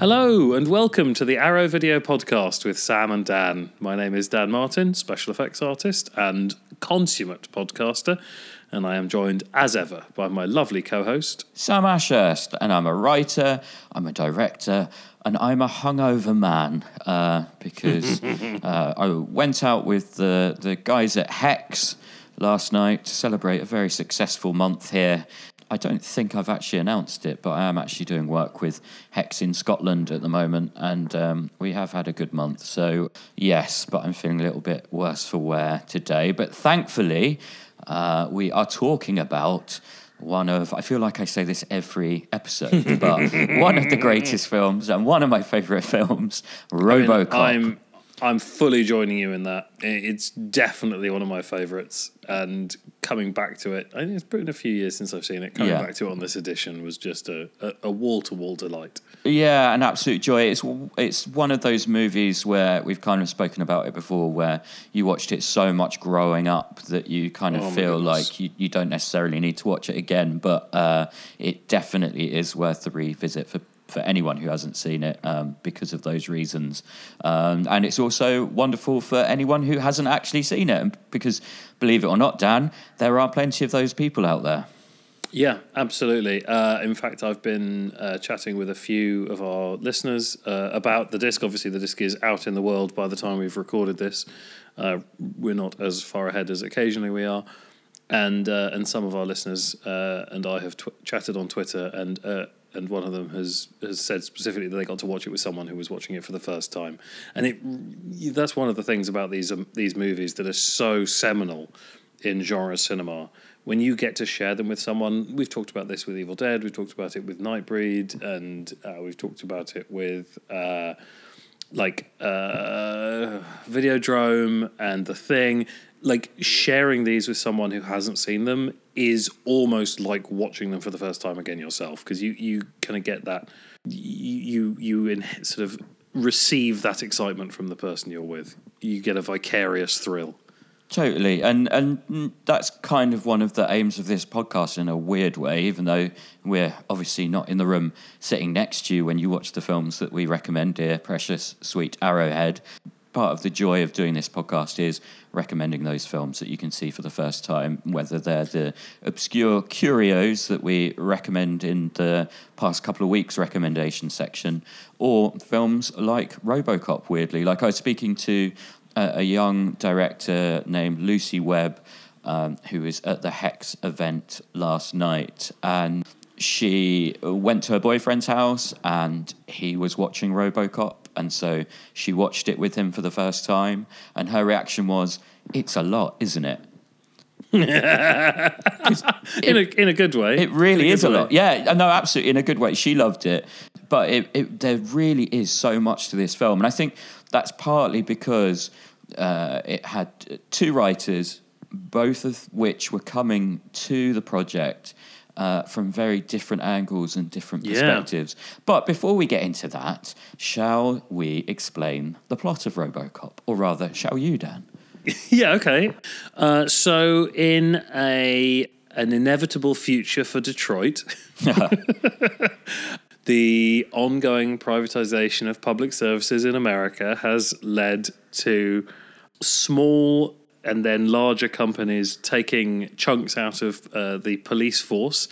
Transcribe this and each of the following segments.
Hello and welcome to the Arrow Video Podcast with Sam and Dan. My name is Dan Martin, special effects artist and consummate podcaster, and I am joined as ever by my lovely co host. Sam Ashurst, and I'm a writer, I'm a director, and I'm a hungover man uh, because uh, I went out with the, the guys at Hex last night to celebrate a very successful month here. I don't think I've actually announced it, but I am actually doing work with Hex in Scotland at the moment, and um, we have had a good month. So, yes, but I'm feeling a little bit worse for wear today. But thankfully, uh, we are talking about one of, I feel like I say this every episode, but one of the greatest films and one of my favourite films, Robocop. I'm I'm fully joining you in that. It's definitely one of my favourites, and coming back to it, I think it's been a few years since I've seen it. Coming Yeah. back to it on this edition was just a a wall to wall delight. Yeah, an absolute joy. It's it's one of those movies where we've kind of spoken about it before, where you watched it so much growing up that you kind of Oh feel like you, you don't necessarily need to watch it again. But uh, it definitely is worth the revisit for for anyone who hasn't seen it um, because of those reasons. Um, and it's also wonderful for anyone who hasn't actually seen it, because believe it or not, Dan, there are plenty of those people out there. Yeah, absolutely. Uh, in fact, I've been uh, chatting with a few of our listeners uh, about the disc. Obviously, the disc is out in the world by the time we've recorded this. Uh, we're not as far ahead as occasionally we are, and uh, and some of our listeners uh, and I have tw- chatted on Twitter, and uh, and one of them has has said specifically that they got to watch it with someone who was watching it for the first time, and it that's one of the things about these um, these movies that are so seminal in genre cinema. When you get to share them with someone we've talked about this with evil dead we've talked about it with nightbreed and uh, we've talked about it with uh, like uh, videodrome and the thing like sharing these with someone who hasn't seen them is almost like watching them for the first time again yourself because you you kind of get that you you in sort of receive that excitement from the person you're with you get a vicarious thrill Totally, and and that's kind of one of the aims of this podcast in a weird way. Even though we're obviously not in the room sitting next to you when you watch the films that we recommend, dear precious sweet Arrowhead. Part of the joy of doing this podcast is recommending those films that you can see for the first time, whether they're the obscure curios that we recommend in the past couple of weeks recommendation section, or films like RoboCop. Weirdly, like I was speaking to a, a young director named Lucy Webb, um, who was at the Hex event last night, and she went to her boyfriend's house and he was watching RoboCop, and so she watched it with him for the first time, and her reaction was, "It's a lot, isn't it?" in a in a good way. It really In is a way. lot. Yeah, no, absolutely in a good way. She loved it, but it, it there really is so much to this film, and I think that's partly because uh, it had two writers, both of which were coming to the project. Uh, from very different angles and different Yeah. perspectives. But before we get into that, shall we explain the plot of Robocop? Or rather, shall you, Dan? Yeah, okay. Uh, so in a an inevitable future for Detroit, the ongoing privatization of public services in America has led to small and then larger companies taking chunks out of uh, the police force,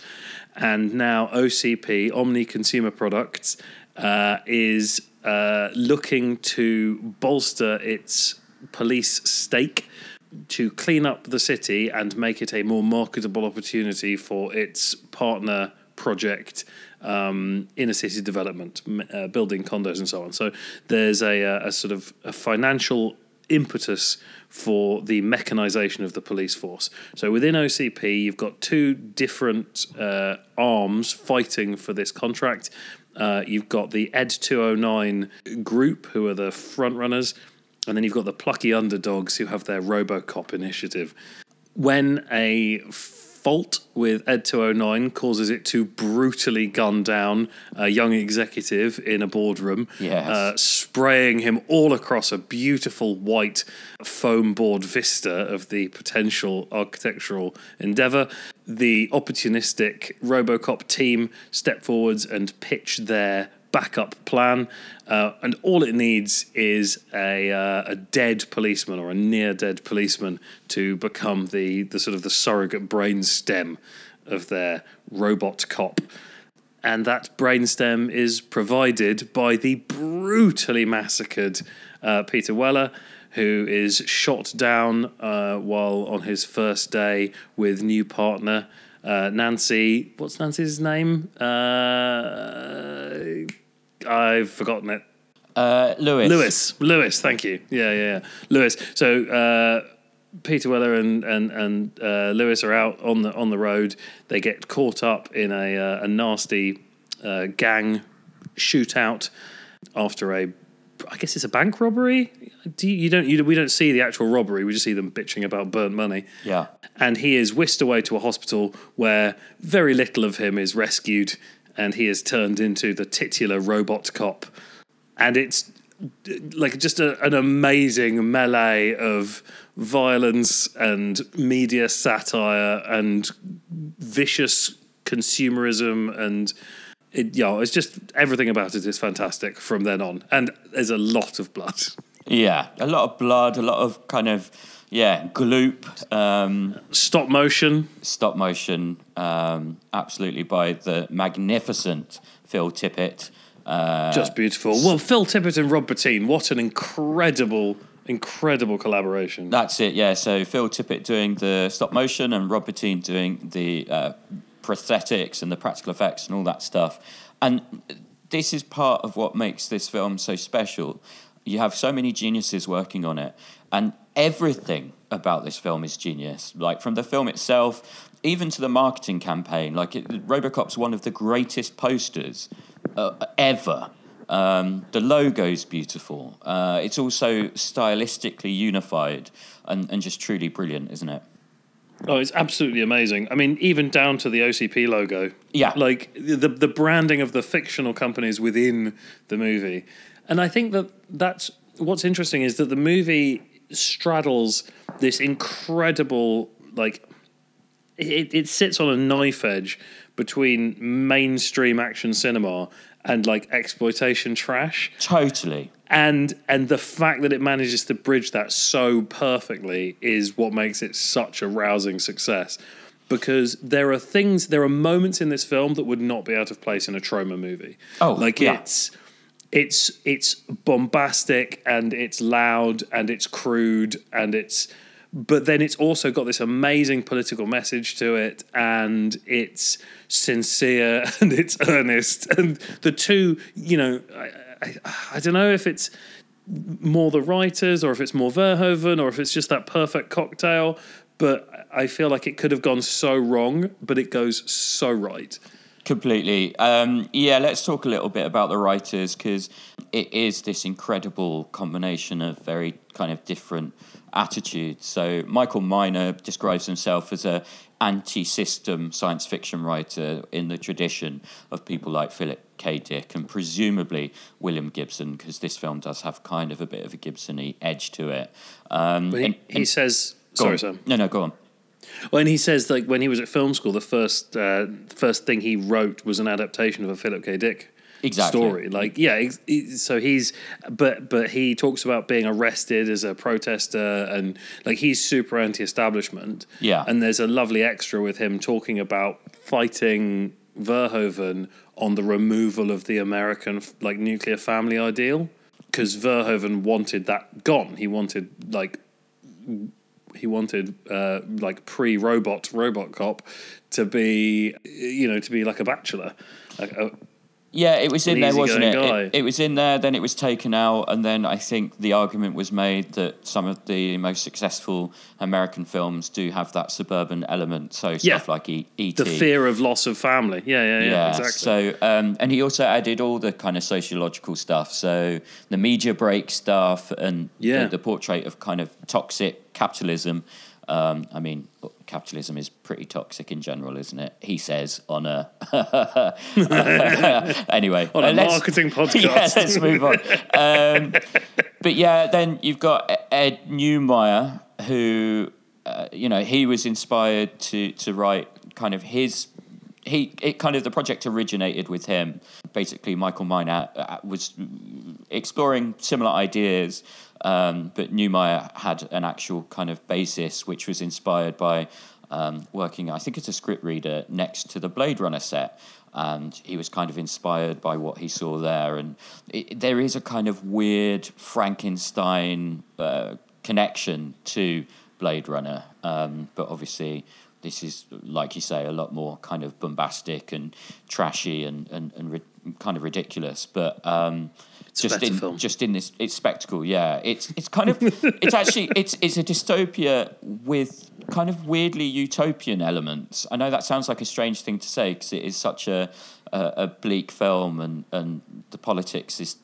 and now OCP, Omni Consumer Products, uh, is uh, looking to bolster its police stake to clean up the city and make it a more marketable opportunity for its partner project um, inner city development, uh, building condos and so on. So there's a, uh, a sort of a financial impetus for the mechanization of the police force. So within OCP, you've got two different uh, arms fighting for this contract. Uh, you've got the Ed 209 group, who are the front runners, and then you've got the plucky underdogs who have their Robocop initiative. When a fault with Ed 209 causes it to brutally gun down a young executive in a boardroom, Yes. uh, spraying him all across a beautiful white foam board vista of the potential architectural endeavor. The opportunistic Robocop team step forwards and pitch their backup plan, uh, and all it needs is a uh, a dead policeman or a near dead policeman to become the the sort of the surrogate brain stem of their robot cop. And that brainstem is provided by the brutally massacred uh, Peter Weller, who is shot down uh, while on his first day with new partner uh, Nancy. What's Nancy's name? Uh, I've forgotten it. Uh, Lewis. Lewis. Lewis. Thank you. Yeah, yeah, yeah. Lewis. So uh, Peter Weller and and and uh, Lewis are out on the on the road. They get caught up in a uh, a nasty uh, gang shootout after a. I guess it's a bank robbery. Do you, you don't you, we don't see the actual robbery. We just see them bitching about burnt money. Yeah. And he is whisked away to a hospital where very little of him is rescued, and he is turned into the titular robot cop. And it's like just a, an amazing melee of violence and media satire and vicious consumerism and it, yeah, it's just everything about it is fantastic from then on, and there's a lot of blood. Yeah, a lot of blood, a lot of kind of yeah, gloop, um, Stop motion, stop motion, um, absolutely by the magnificent Phil Tippett. Uh, just beautiful. Well, Phil Tippett and Rob Bottin, what an incredible, incredible collaboration. That's it, yeah. So Phil Tippett doing the stop motion and Rob Bottin doing the uh, prosthetics and the practical effects and all that stuff. And this is part of what makes this film so special. You have so many geniuses working on it, and everything about this film is genius. Like from the film itself, even to the marketing campaign. Like it, RoboCop's one of the greatest posters uh, ever. Um, the logo's beautiful. Uh, it's also stylistically unified and, and just truly brilliant, isn't it? Oh, it's absolutely amazing. I mean, even down to the OCP logo. Yeah. Like the the branding of the fictional companies within the movie. And I think that that's what's interesting is that the movie straddles this incredible like it, it sits on a knife edge between mainstream action cinema and like exploitation trash Totally. And and the fact that it manages to bridge that so perfectly is what makes it such a rousing success. Because there are things there are moments in this film that would not be out of place in a Troma movie. Oh, like yeah. it's it's it's bombastic and it's loud and it's crude and it's but then it's also got this amazing political message to it and it's sincere and it's earnest. And the two you know I, I, don't know if it's more the writers or if it's more Verhoeven or if it's just that perfect cocktail but I feel like it could have gone so wrong but it goes so right Completely. Um, yeah, let's talk a little bit about the writers because it is this incredible combination of very kind of different attitudes. So Michael Miner describes himself as a anti-system science fiction writer in the tradition of people like Philip K. Dick and presumably William Gibson, because this film does have kind of a bit of a Gibson-y edge to it. Um, he, and- he says sorry on. Sam No, no, go on. Well, and he says like when he was at film school, the first uh, first thing he wrote was an adaptation of a Philip K. Dick Exactly. story. Like, yeah, so he's but but he talks about being arrested as a protester and like he's super anti-establishment. Yeah. and there's a lovely extra with him talking about fighting Verhoeven on the removal of the American like nuclear family ideal because Verhoeven wanted that gone. He wanted like he wanted uh, like pre-robot robot cop to be you know to be like a bachelor like a, Yeah, it was in there, wasn't it? it? It was in there, then it was taken out, and then I think the argument was made that some of the most successful American films do have that suburban element. So stuff Yeah. like E.T. E. the fear of loss of family yeah yeah yeah, Yeah, exactly so um, and he also added all the kind of sociological stuff, so the media break stuff and Yeah. the, the portrait of kind of toxic capitalism. Um, I mean, capitalism is pretty toxic in general, isn't it? He says on a anyway on a uh, marketing podcast yeah, let's move on. Um, but yeah, then you've got Ed Neumeier, who, uh, you know, he was inspired to to write kind of his. He it kind of the project originated with him, basically Michael Miner uh, was exploring similar ideas, um, but Neumeier had an actual kind of basis which was inspired by um, working, I think, as a script reader next to the Blade Runner set. And he was kind of inspired by what he saw there. And it, there is a kind of weird Frankenstein uh, connection to Blade Runner. Um, but obviously, this is, like you say, a lot more kind of bombastic and trashy and, and, and ri- kind of ridiculous. But um, just better in film. just in this, it's spectacle. Yeah, it's it's kind of it's actually it's it's a dystopia with kind of weirdly utopian elements. I know that sounds like a strange thing to say because it is such a, a a bleak film and and the politics is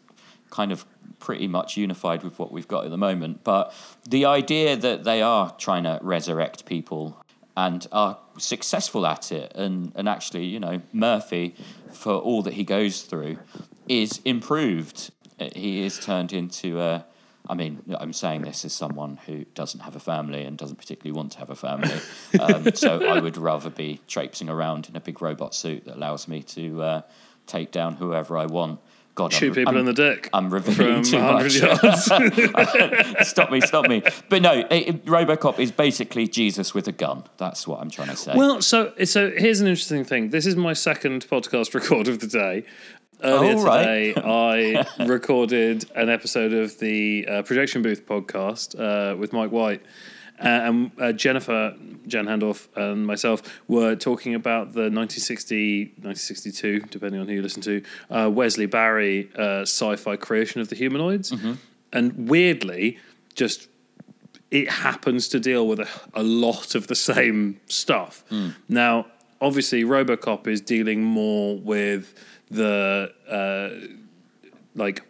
kind of pretty much unified with what we've got at the moment. But the idea that they are trying to resurrect people and are successful at it, and, and actually, you know, Murphy, for all that he goes through, is improved. Uh, He is turned into a. I mean, I'm saying this as someone who doesn't have a family and doesn't particularly want to have a family. Um, so I would rather be traipsing around in a big robot suit that allows me to uh, take down whoever I want. God, I'm Shoot people I'm- in the dick. I'm revealing from too 100 much. yards. stop me, stop me. But no, it, it- RoboCop is basically Jesus with a gun. That's what I'm trying to say. Well, so so here's an interesting thing. This is my second podcast record of the day. Earlier Oh, right. today, I recorded an episode of the uh, Projection Booth podcast uh, with Mike White. Uh, and uh, Jennifer, Jan Handoff, and myself were talking about the 1960, 1962, depending on who you listen to, uh, Wesley Barry uh, sci fi creation of the humanoids. And weirdly, just it happens to deal with a, a lot of the same stuff. Now, obviously, Robocop is dealing more with the uh, like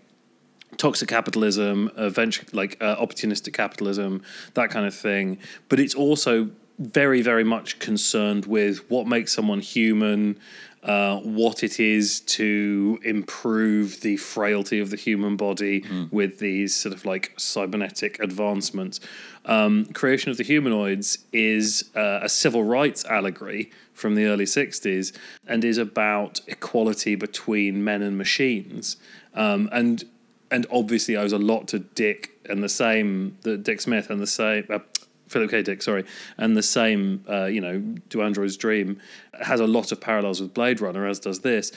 toxic capitalism, venture like uh, opportunistic capitalism, that kind of thing. But it's also very, very much concerned with what makes someone human. Uh, what it is to improve the frailty of the human body with these sort of like cybernetic advancements. Um, Creation of the Humanoids is uh, a civil rights allegory from the early 60s and is about equality between men and machines. Um, and and obviously owes a lot to Dick and the same, the Dick Smith and the same, uh, Philip K. Dick, sorry, and the same, uh, you know, Do Androids Dream has a lot of parallels with Blade Runner, as does this.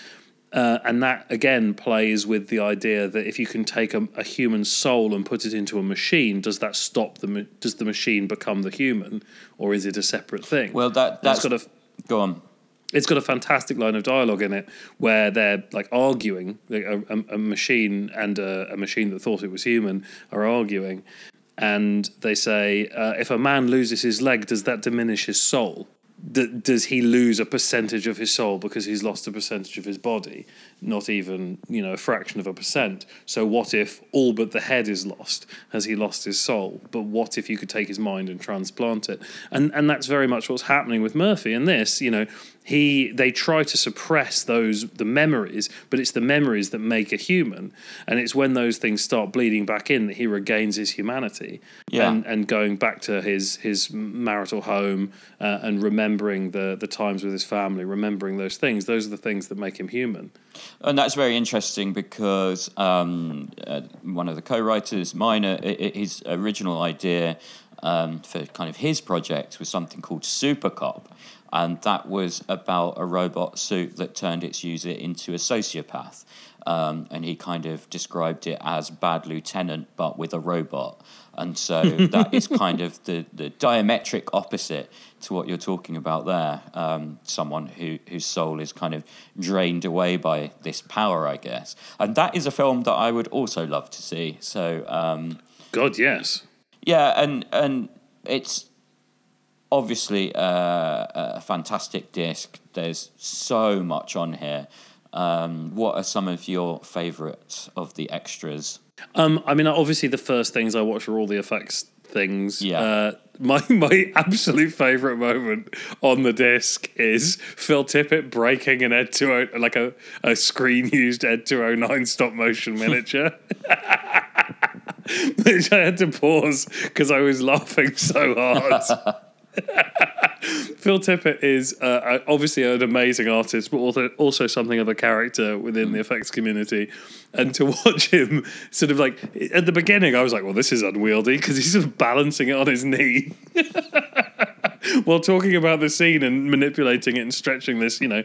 Uh, and that again plays with the idea that if you can take a, a human soul and put it into a machine, does that stop the does the machine become the human, or is it a separate thing? well, that that's got a go on. it's got a fantastic line of dialogue in it where they're like arguing like a, a, a machine and a machine that thought it was human are arguing and they say uh, if a man loses his leg does that diminish his soul? D- does he lose a percentage of his soul because he's lost a percentage of his body not even you know a fraction of a percent. So what if all but the head is lost? Has he lost his soul? But what if you could take his mind and transplant it? And and that's very much what's happening with Murphy in this you know he they try to suppress those the memories but it's the memories that make a human. And it's when those things start bleeding back in that he regains his humanity. Yeah. and and going back to his his marital home uh, and remembering the the times with his family remembering those things those are the things that make him human And that's very interesting because um, uh, one of the co-writers, i- his original idea um, for kind of his project was something called Supercop, and that was about a robot suit that turned its user into a sociopath. Um, and he kind of described it as Bad Lieutenant, but with a robot. And so that is kind of the, the diametric opposite to what you're talking about there. Um, someone who, whose soul is kind of drained away by this power, I guess. And that is a film that I would also love to see. So, um, god yes yeah, and, and it's obviously uh, a fantastic disc. There's so much on here. Um, what are some of your favourites of the extras? Um, I mean, obviously, the first things I watched were all the effects things. Yeah. Uh, my my absolute favorite moment on the disc is Phil Tippett breaking an Ed two oh like a, a screen used Ed two oh nine stop motion miniature. Which I had to pause because I was laughing so hard. Phil Tippett is uh, obviously an amazing artist, but also also something of a character within the effects community. And to watch him sort of like at the beginning, I was like, "Well, this is unwieldy" because he's of balancing it on his knee while talking about the scene and manipulating it and stretching this, you know,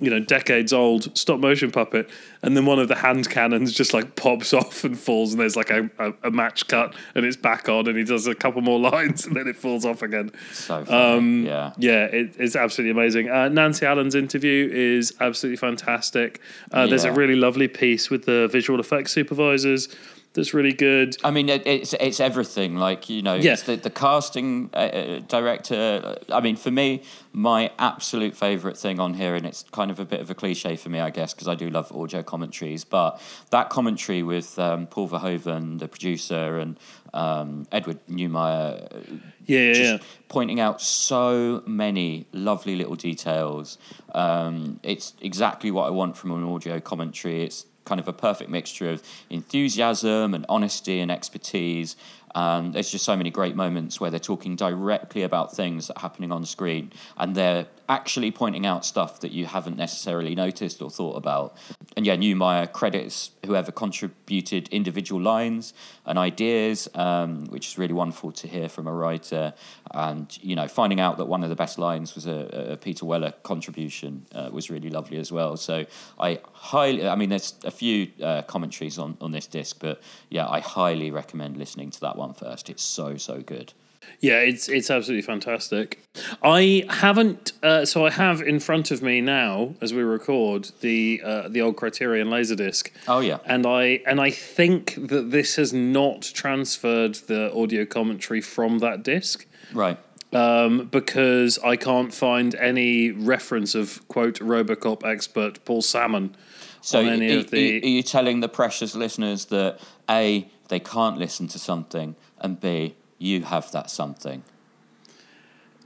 you know, decades old stop motion puppet, and then one of the hand cannons just like pops off and falls, and there's like a, a, a match cut, and it's back on, and he does a couple more lines, and then it falls off again. So funny. Um, yeah. yeah, it, it's absolutely amazing. Uh, Nancy Allen's interview is absolutely fantastic. Uh, There's a really lovely piece with the visual effects supervisors that's really good. I mean, it, it's it's everything. Like you know, Yeah. the, the casting uh, uh, director. I mean, for me, my absolute favorite thing on here, and it's kind of a bit of a cliche for me, I guess, because I do love audio commentaries. But that commentary with um, Paul Verhoeven, the producer, and um, Edward Neumeier, uh, Yeah, yeah. pointing out so many lovely little details. Um, it's exactly what I want from an audio commentary. It's kind of a perfect mixture of enthusiasm and honesty and expertise. Um, there's just so many great moments where they're talking directly about things that are happening on screen and they're actually pointing out stuff that you haven't necessarily noticed or thought about. And yeah, Neumeier credits whoever contributed individual lines and ideas, um, which is really wonderful to hear from a writer. And you know, finding out that one of the best lines was a, a Peter Weller contribution uh, was really lovely as well. So I highly, I mean, there's a few uh, commentaries on on this disc, but yeah, I highly recommend listening to that one first. It's so so good. Yeah, it's it's absolutely fantastic. I haven't, uh, so I have in front of me now as we record the uh, the old Criterion Laserdisc. Oh, yeah. and I and I think that this has not transferred the audio commentary from that disc. Right. um, because I can't find any reference of quote RoboCop expert Paul Sammon So on are, any of the. are you telling the precious listeners that a they can't listen to something, and b you have that something?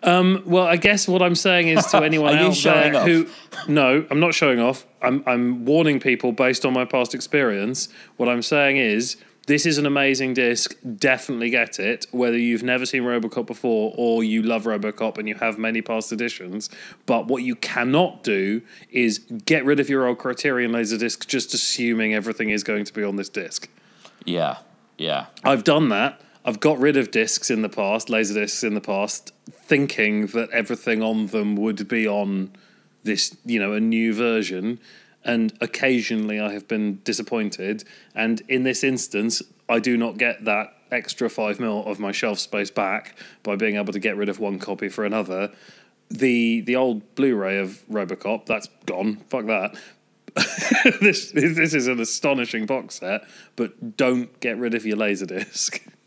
Um, well, I guess what I'm saying is to anyone out there off? who, no, I'm not showing off. I'm I'm warning people based on my past experience. What I'm saying is. This is an amazing disc. Definitely get it. Whether you've never seen RoboCop before or you love RoboCop and you have many past editions, but what you cannot do is get rid of your old Criterion Laserdisc just assuming everything is going to be on this disc. Yeah, yeah. I've done that. I've got rid of discs in the past, laser discs in the past, thinking that everything on them would be on this, you know, a new version. And occasionally I have been disappointed. And in this instance, I do not get that extra five mil of my shelf space back by being able to get rid of one copy for another. The the old Blu-ray of RoboCop that's gone. Fuck that. this this is an astonishing box set, but don't get rid of your laserdisc.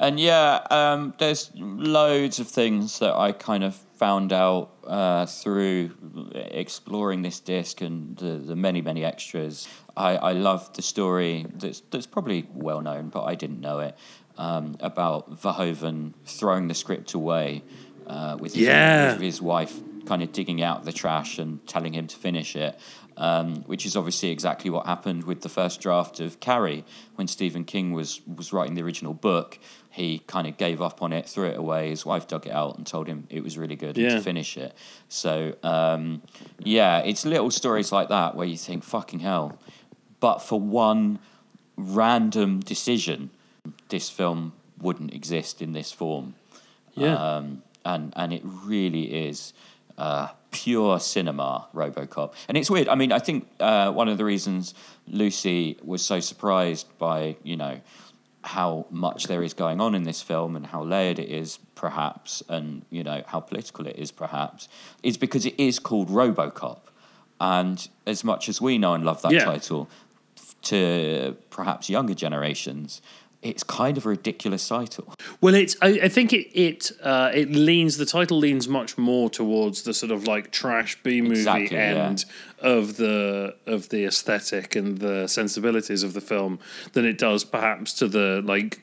And yeah, um, there's loads of things that I kind of found out uh, through exploring this disc and the, the many, many extras. I, I love the story that's, that's probably well known, but I didn't know it, um, about Verhoeven throwing the script away uh, with, his, Yeah. with his wife kind of digging out the trash and telling him to finish it. Um, which is obviously exactly what happened with the first draft of Carrie when Stephen King was was writing the original book. He kind of gave up on it, threw it away. His wife dug it out and told him it was really good and Yeah. to finish it. So um, yeah, it's little stories like that where you think, "Fucking hell!" But for one random decision, this film wouldn't exist in this form. Yeah. Um, and and it really is uh, pure cinema, RoboCop. And it's weird. I mean, I think uh, one of the reasons Lucy was so surprised by you know how much there is going on in this film and how layered it is, perhaps, and you know how political it is, perhaps, is because it is called RoboCop. And as much as we know and love that Yeah. title, to perhaps younger generations, it's kind of a ridiculous title. Well, it's. I, I think it it uh, it leans. The title leans much more towards the sort of like trash B movie Exactly, yeah. end of the of the aesthetic and the sensibilities of the film than it does perhaps to the like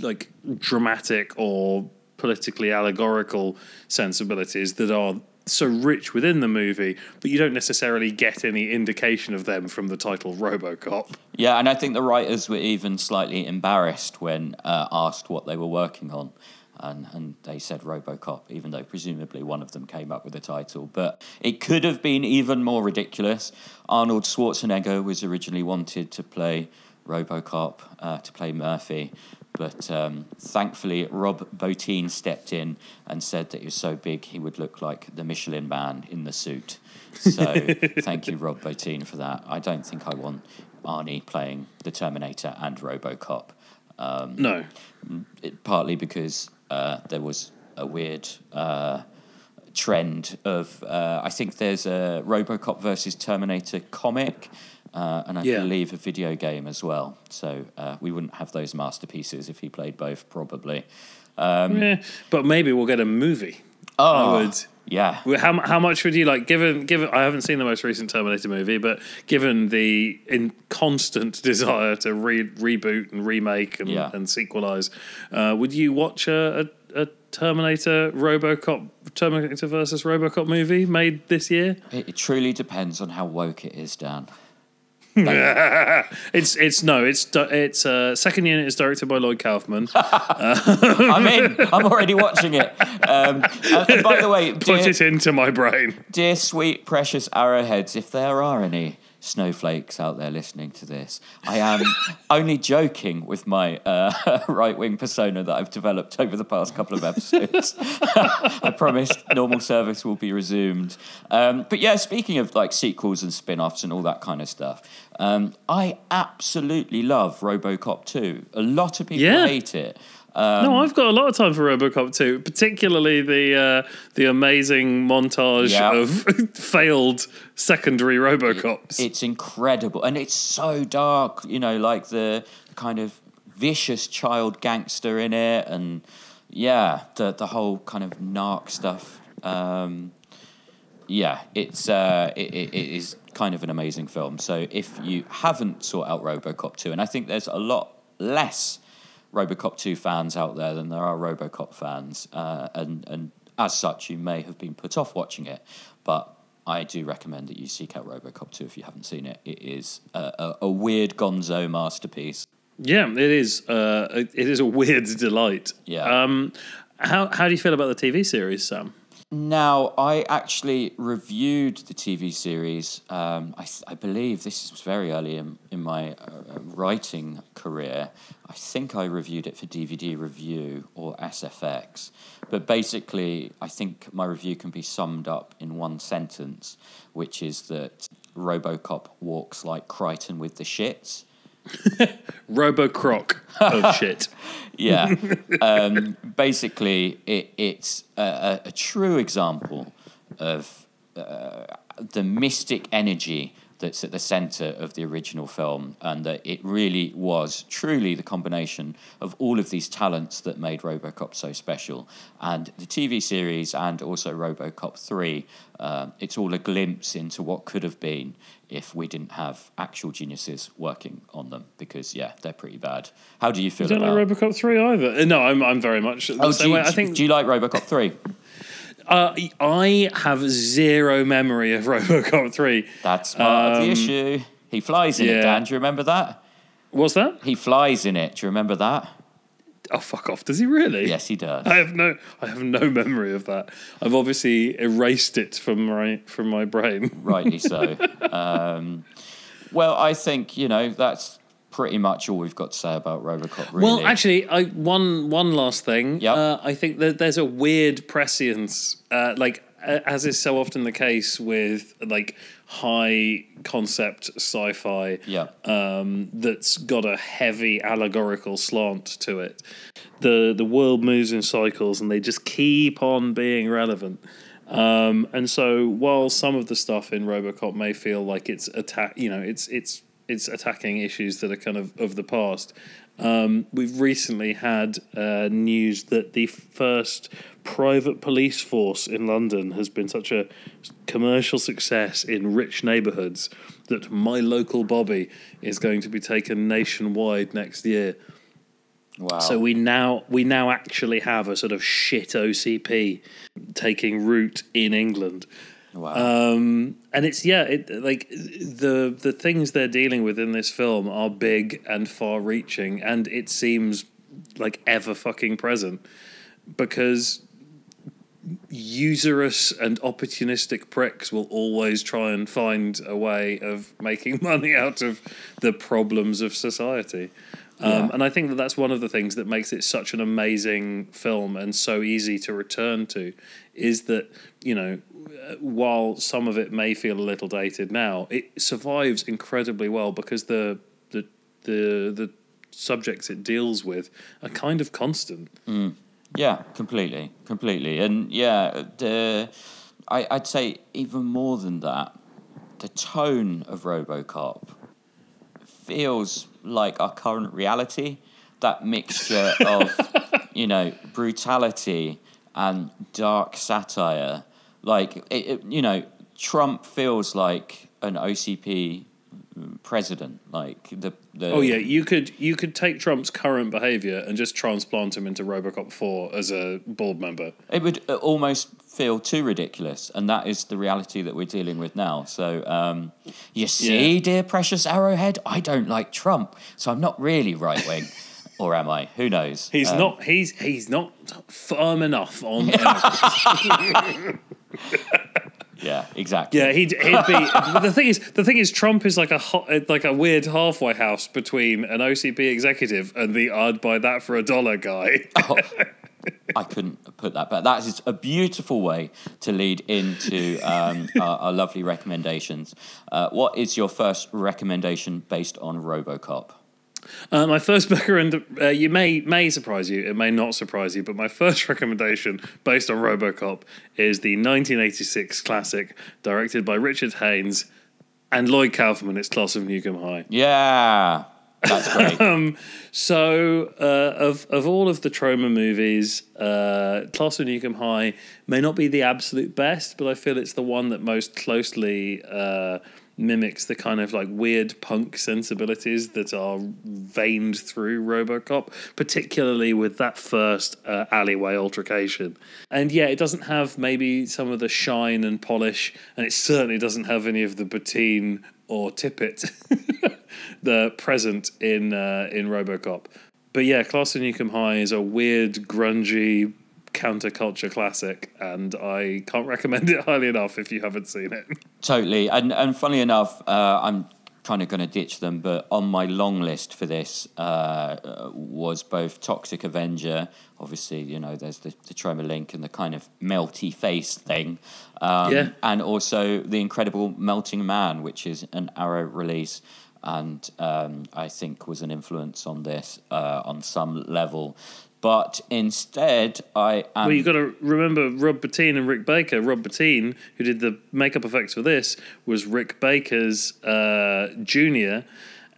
like dramatic or politically allegorical sensibilities that are so rich within the movie, but you don't necessarily get any indication of them from the title RoboCop. Yeah, and I think the writers were even slightly embarrassed when uh, asked what they were working on. and, and they said Robocop, even though presumably one of them came up with the title. But it could have been even more ridiculous. Arnold Schwarzenegger was originally wanted to play Robocop, uh, to play Murphy. But um, thankfully, Rob Bottin stepped in and said that he was so big he would look like the Michelin man in the suit. So thank you, Rob Bottin, for that. I don't think I want Arnie playing the Terminator and Robocop. Um, No. it, partly because uh, there was a weird uh, trend of uh, I think there's a RoboCop versus Terminator comic. Uh, and I Yeah. believe a video game as well. So uh, we wouldn't have those masterpieces if he played both, probably. Eh, but maybe we'll get a movie. Oh, yeah. How, how much would you like? Given given I haven't seen the most recent Terminator movie, but given the in constant desire to re- reboot and remake and, Yeah. and sequelize, uh, would you watch a, a, a Terminator RoboCop Terminator versus RoboCop movie made this year? It, it truly depends on how woke it is, Dan. It's it's no, it's it's uh, second unit is directed by Lloyd Kaufman. I'm in. I'm already watching it. Um, and, by the way, Put it into my brain. dear sweet precious arrowheads, if there are any snowflakes out there listening to this, I am only joking with my uh, right wing persona that I've developed over the past couple of episodes. I promise normal service will be resumed. Um, but yeah, speaking of like sequels and spin offs and all that kind of stuff, um, I absolutely love Robocop 2. A lot of people Yeah. hate it. No, I've got a lot of time for RoboCop 2, particularly the uh, the amazing montage Yeah. of failed secondary RoboCops. It's incredible, and it's so dark. You know, like the kind of vicious child gangster in it, and yeah, the the whole kind of narc stuff. Um, yeah, it's uh, it, it it is kind of an amazing film. So if you haven't sought out RoboCop two, and I think there's a lot less RoboCop two fans out there than there are RoboCop fans, uh, and and as such, you may have been put off watching it, but. I do recommend that you seek out RoboCop 2 if you haven't seen it. It is a, a, a weird gonzo masterpiece. yeah, it is. Uh, it is a weird delight. Yeah. Um, how how do you feel about the TV series, Sam? Now, I actually reviewed the TV series. Um, I, I believe this was very early in, in my uh, writing career. I think I reviewed it for DVD Review or SFX. But basically, I think my review can be summed up in one sentence, which is that Robocop walks like Crichton with the shits. Robocroc of shit. Yeah. um, basically, it, it's a, a, true example of uh, the mystic energy that's at the center of the original film, and that it really was truly the combination of all of these talents that made Robocop so special. And the TV series and also Robocop 3, uh, it's all a glimpse into what could have been if we didn't have actual geniuses working on them, because, yeah, they're pretty bad. How do you feel I don't about like RoboCop three either. Uh, No, I'm I'm very much the Oh, do you, way. I think do you like Robocop 3? uh, I have zero memory of RoboCop three. That's part of the Um, issue. He flies in it. Dan. Do you remember that? What's that? He flies in it. Do you remember that? Oh fuck off! Does he really? Yes, he does. I have no, I have no memory of that. I've obviously erased it from my from my brain. Rightly so. um, well, I think, you know, that's pretty much all we've got to say about Robocop, really. Well, actually, I one one last thing. Yeah. Uh, I think that there's a weird prescience, uh, like as is so often the case with like high concept sci-fi. Yeah. Um, that's got a heavy allegorical slant to it. The the world moves in cycles, and they just keep on being relevant. Um, and so, while some of the stuff in RoboCop may feel like it's attack, you know, it's it's it's attacking issues that are kind of of the past. Um, we've recently had uh, news that the first private police force in London has been such a commercial success in rich neighbourhoods that my local Bobby is going to be taken nationwide next year. wow. So we now we now actually have a sort of shit OCP taking root in England. Wow. Um, and it's yeah, it like the the things they're dealing with in this film are big and far reaching, and it seems like ever fucking present. because usurious and opportunistic pricks will always try and find a way of making money out of the problems of society. Um, Yeah. And I think that that's one of the things that makes it such an amazing film and so easy to return to is that, you know, uh, while some of it may feel a little dated now, it survives incredibly well because the the the the subjects it deals with are kind of constant. Yeah, completely, completely, and yeah, the I, I'd say even more than that, the tone of RoboCop feels like our current reality. That mixture of you know brutality and dark satire, like it, it, you know, Trump feels like an OCP president, like the the Oh yeah, you could you could take Trump's current behavior and just transplant him into RoboCop 4 as a board member. It would uh, almost feel too ridiculous, and that is the reality that we're dealing with now. So, um, you see, Yeah. dear precious Arrowhead, I don't like Trump, so I'm not really right wing, or am I? Who knows? He's Um, not he's he's not firm enough on. Yeah, exactly. Yeah, he'd, he'd be. but the thing is, the thing is, Trump is like a hot, like a weird halfway house between an OCP executive and the "I'd buy that for a dollar" guy. I couldn't put that, but that is a beautiful way to lead into um, our, our lovely recommendations. Uh, what is your first recommendation based on RoboCop? Uh, my first book, and uh, you may may surprise you, it may not surprise you, but my first recommendation, based on RoboCop, is the 1986 classic, directed by Richard Haines and Lloyd Kaufman. It's Class of Nuke 'Em High. Yeah, that's great. So, uh, of of all of the Troma movies, uh, Class of Nuke 'Em High may not be the absolute best, but I feel it's the one that most closely uh, mimics the kind of like weird punk sensibilities that are veined through RoboCop, particularly with that first uh, alleyway altercation. And yeah, it doesn't have maybe some of the shine and polish, and it certainly doesn't have any of the Bottin or Tippett the present in uh, in RoboCop. But yeah, Class of Nuke 'Em High is a weird, grungy counterculture classic, and I can't recommend it highly enough if you haven't seen it. Totally, and and funny enough, uh, I'm kind of going to ditch them, but on my long list for this uh, uh, was both Toxic Avenger. Obviously, you know, there's the, the Troma link and the kind of melty face thing, um, Yeah. and also the Incredible Melting Man, which is an Arrow release. And um, I think was an influence on this uh, on some level, but instead I am well, you've got to remember Rob Bottin and Rick Baker. Rob Bottin, who did the makeup effects for this, was Rick Baker's uh, junior,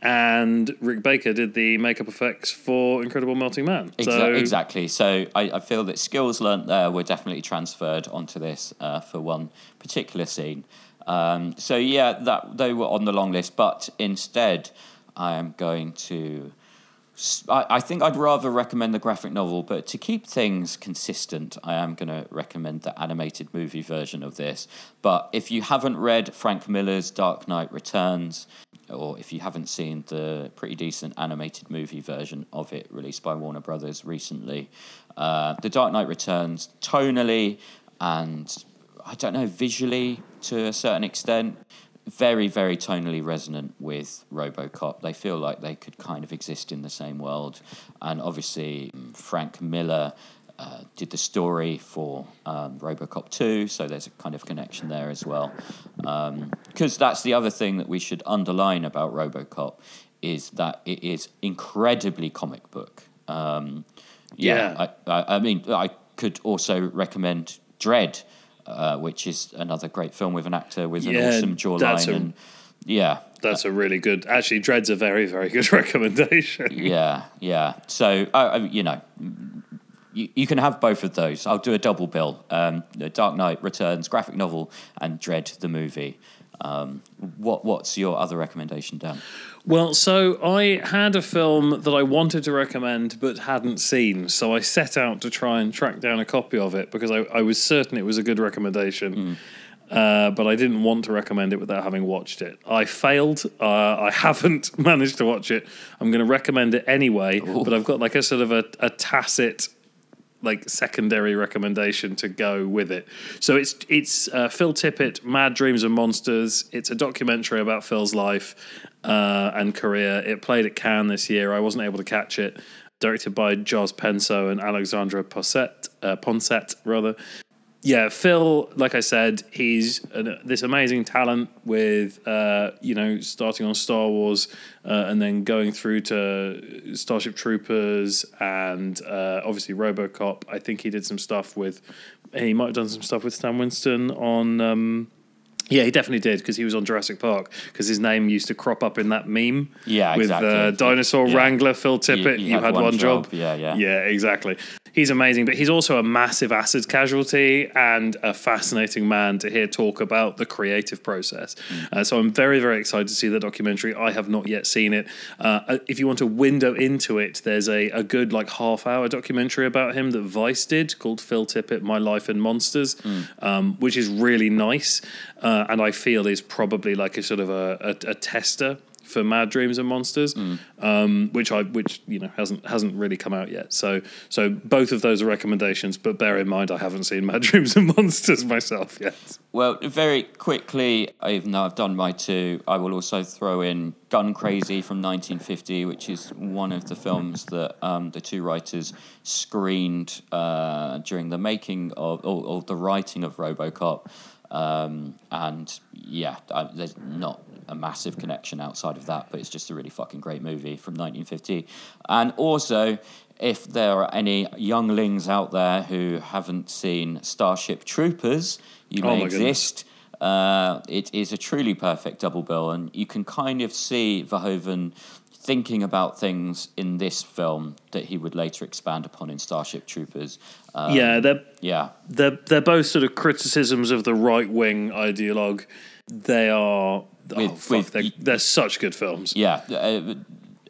and Rick Baker did the makeup effects for Incredible Melting Man. Exa- exactly. So I, I feel that skills learnt there were definitely transferred onto this uh, for one particular scene. Um, so yeah, that they were on the long list, but instead I am going to. I, I think I'd rather recommend the graphic novel, but to keep things consistent, I am going to recommend the animated movie version of this. But if you haven't read Frank Miller's Dark Knight Returns, or if you haven't seen the pretty decent animated movie version of it released by Warner Brothers recently, uh, The Dark Knight Returns, tonally and I don't know, visually to a certain extent, very, very tonally resonant with Robocop. They feel like they could kind of exist in the same world. And obviously, mm, Frank Miller uh, did the story for um, Robocop 2, so there's a kind of connection there as well. Because that's the other thing that we should underline about Robocop is that it is incredibly comic book. Um, yeah, Yeah. I, I, I mean, I could also recommend Dredd, uh, which is another great film with an actor with an Yeah, awesome jawline, a- and yeah, that's a really good. Actually, Dredd's a very, very good recommendation. yeah, yeah. So, uh, you know, you, you can have both of those. I'll do a double bill: um, Dark Knight Returns graphic novel and Dread the movie. Um, what What's your other recommendation, Dan? Well, so I had a film that I wanted to recommend but hadn't seen, so I set out to try and track down a copy of it because I, I was certain it was a good recommendation. Uh, but I didn't want to recommend it without having watched it. I failed. Uh, I haven't managed to watch it. I'm going to recommend it anyway, but I've got like a sort of a, a tacit like secondary recommendation to go with it. So it's it's uh, Phil Tippett, Mad Dreams and Monsters. It's a documentary about Phil's life uh, and career. It played at Cannes this year. I wasn't able to catch it. Directed by Gilles Penso and Alexandra Poset, uh, Poncet, rather yeah, Phil, like I said, he's an, this amazing talent with, uh, you know, starting on Star Wars uh, and then going through to Starship Troopers and uh, obviously Robocop. I think he did some stuff with, he might have done some stuff with Stan Winston on. Um, yeah, he definitely did because he was on Jurassic Park because his name used to crop up in that meme. Yeah, with exactly. uh, dinosaur Yeah. wrangler Phil Tippett. You, had, one, job. Yeah, yeah. Yeah, exactly. He's amazing, but he's also a massive acid casualty and a fascinating man to hear talk about the creative process. Uh, so I'm very, very excited to see the documentary. I have not yet seen it. Uh, if you want a window into it, there's a, a good like half hour documentary about him that Vice did called Phil Tippett: My Life in Monsters, um, which is really nice, uh, and I feel is probably like a sort of a, a, a tester for Mad Dreams and Monsters, um, which I which you know hasn't hasn't really come out yet. So so both of those are recommendations, but bear in mind I haven't seen Mad Dreams and Monsters myself yet. Well, very quickly, even though I've done my two, I will also throw in Gun Crazy from 1950, which is one of the films that um, the two writers screened uh, during the making of, or, or the writing of Robocop. Um, and yeah, I, there's not a massive connection outside of that, but it's just a really fucking great movie from 1950. And also, if there are any younglings out there who haven't seen Starship Troopers, you Oh may goodness. exist. Uh, it is a truly perfect double bill, and you can kind of see Verhoeven thinking about things in this film that he would later expand upon in Starship Troopers. Um, yeah, they're yeah, they're they're both sort of criticisms of the right wing ideologue. They are oh, fuck, with- they're, they're such good films. yeah, uh,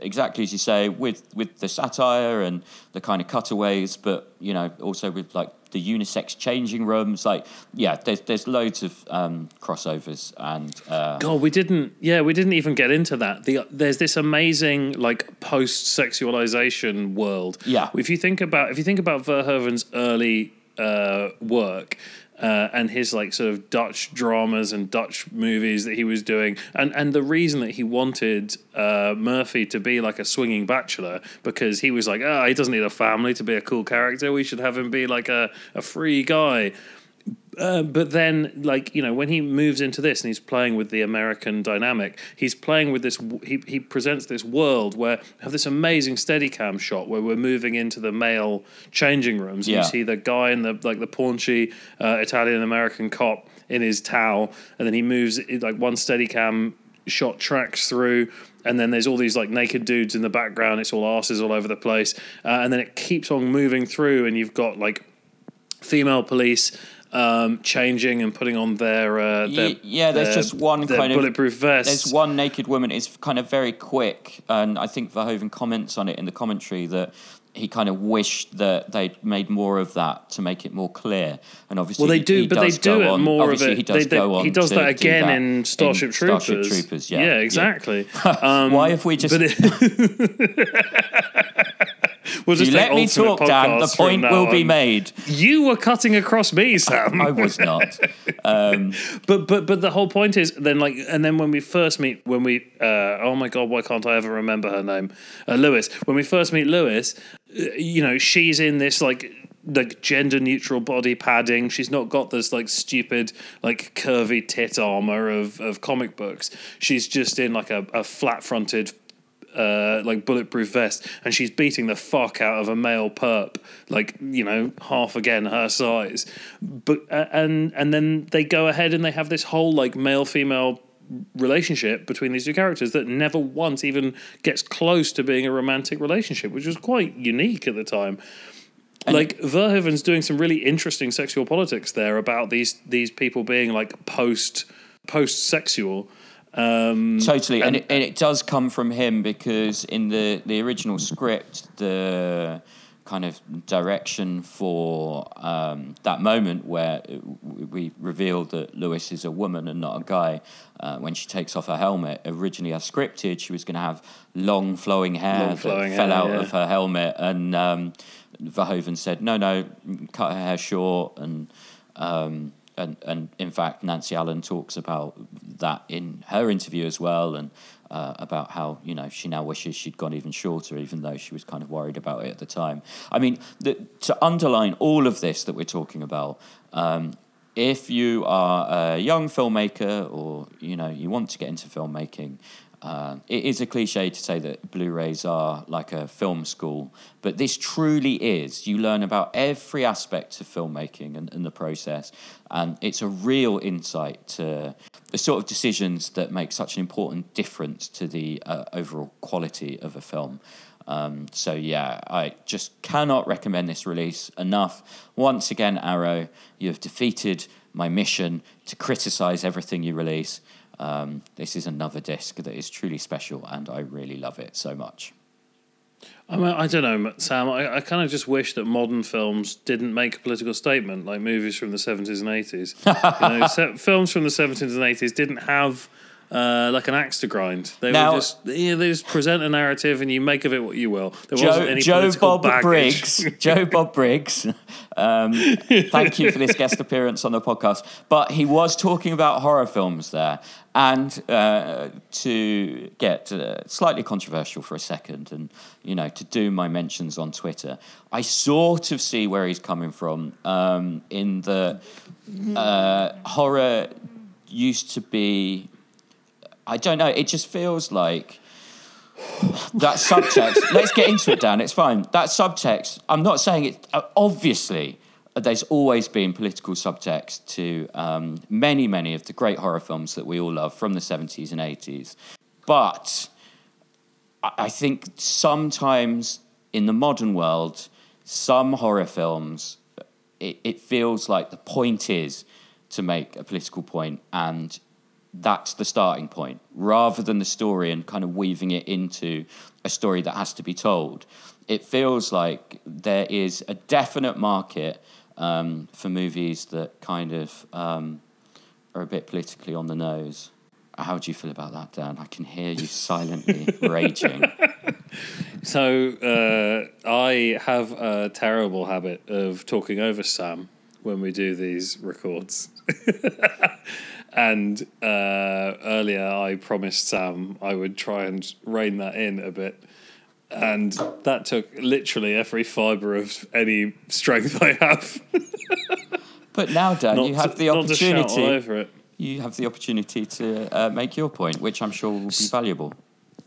exactly as you say, with with the satire and the kind of cutaways, but you know, also with like the unisex changing rooms. Like, yeah, there's there's loads of um, crossovers and uh, God, we didn't. Yeah, we didn't even get into that. The there's this amazing like post sexualization world. Yeah. If you think about if you think about Verhoeven's early uh, work. Uh, and his like sort of Dutch dramas and Dutch movies that he was doing, and and the reason that he wanted uh, Murphy to be like a swinging bachelor because he was like, ah, he doesn't need a family to be a cool character. We should have him be like a a free guy. Uh, but then, like you know, when he moves into this and he's playing with the American dynamic, he's playing with this. He he presents this world where we have this amazing Steadicam shot where we're moving into the male changing rooms. And Yeah. You see the guy in the like the paunchy uh, Italian American cop in his towel, and then he moves like one Steadicam shot tracks through. And then there's all these like naked dudes in the background. It's all asses all over the place, uh, and then it keeps on moving through, and you've got like female police um, changing and putting on their, uh, their Ye- yeah, there's their- just one kind of- bulletproof vest. There's one naked woman. It's kind of very quick, and I think Verhoeven comments on it in the commentary that he kind of wished that they'd made more of that to make it more clear. And obviously, well, they do, he but they do it on- more of it. He does they, they- he does that do again that in Starship Troopers. Starship Troopers, yeah, yeah, exactly. Why have we just? It, we'll you just let me talk, Dan. The point will be made. You were cutting across me, Sam. I was not. Um, But but but the whole point is then like and then when we first meet when we uh, oh my god why can't I ever remember her name uh, Lewis when we first meet Lewis uh, you know she's in this like like gender neutral body padding she's not got this like stupid like curvy tit armor of of comic books she's just in like a, a flat fronted uh, like bulletproof vest, and she's beating the fuck out of a male perp, like you know half again her size. But uh, and and then they go ahead and they have this whole like male female relationship between these two characters that never once even gets close to being a romantic relationship, which was quite unique at the time. like Verhoeven's doing some really interesting sexual politics there about these these people being like post post sexual. Um, Totally, and, it, and it does come from him because in the, the original script, the kind of direction for um, that moment where we reveal that Lewis is a woman and not a guy. Uh, when she takes off her helmet, originally as scripted, she was going to have long flowing hair Long flowing that fell out yeah. of her helmet, and um, Verhoeven said, "No, no, cut her hair short." And um, and and in fact, Nancy Allen talks about that in her interview as well, and uh, about how you know she now wishes she'd gone even shorter, even though she was kind of worried about it at the time. I mean, the, to underline all of this that we're talking about. Um, if you are a young filmmaker or you know you want to get into filmmaking, uh, it is a cliche to say that Blu-rays are like a film school, but this truly is. You learn about every aspect of filmmaking and, and the process, and it's a real insight to the sort of decisions that make such an important difference to the uh, overall quality of a film. Um, so yeah, I just cannot recommend this release enough. Once again, Arrow, you have defeated my mission to criticize everything you release. Um, this is another disc that is truly special, and I really love it so much. I mean, I don't know, Sam. I, I kind of just wish that modern films didn't make a political statement like movies from the 70s and 80s. you know, films from the 70s and 80s didn't have uh, like an axe to grind. They Now- were just you know, they just present a narrative and you make of it what you will. There wasn't Joe, any Joe Bob baggage. Briggs. Joe Bob Briggs. Um, thank you for this guest appearance on the podcast. But he was talking about horror films there. And uh, to get uh, slightly controversial for a second and, you know, to do my mentions on Twitter, I sort of see where he's coming from um, in the uh, horror used to be, I don't know, it just feels like that subtext. let's get into it, Dan. It's fine. That subtext. I'm not saying it. uh, Obviously, there's always been political subtext to um, many, many of the great horror films that we all love from the 70s and 80s. But I I think sometimes in the modern world, some horror films, it, it feels like the point is to make a political point and that's the starting point rather than the story and kind of weaving it into a story that has to be told. It feels like there is a definite market um, for movies that kind of um, are a bit politically on the nose. How do you feel about that, Dan? I can hear you silently raging. So uh, I have a terrible habit of talking over Sam when we do these records. and uh, earlier I promised Sam I would try and rein that in a bit. And that took literally every fibre of any strength I have. But now, Dan, not you have to- the to shout all opportunity. You have the opportunity to uh, make your point, which I'm sure will be valuable.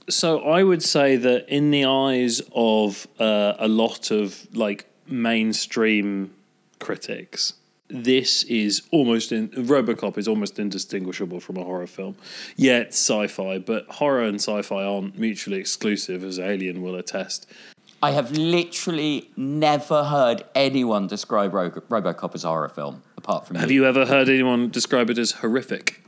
So I would say that in the eyes of uh, a lot of like mainstream critics, this is almost in RoboCop is almost indistinguishable from a horror film. Yet sci-fi, but horror and sci-fi aren't mutually exclusive, as Alien will attest. I have literally never heard anyone describe Ro- RoboCop as a horror film, apart from Have you ever heard anyone describe it as horrific?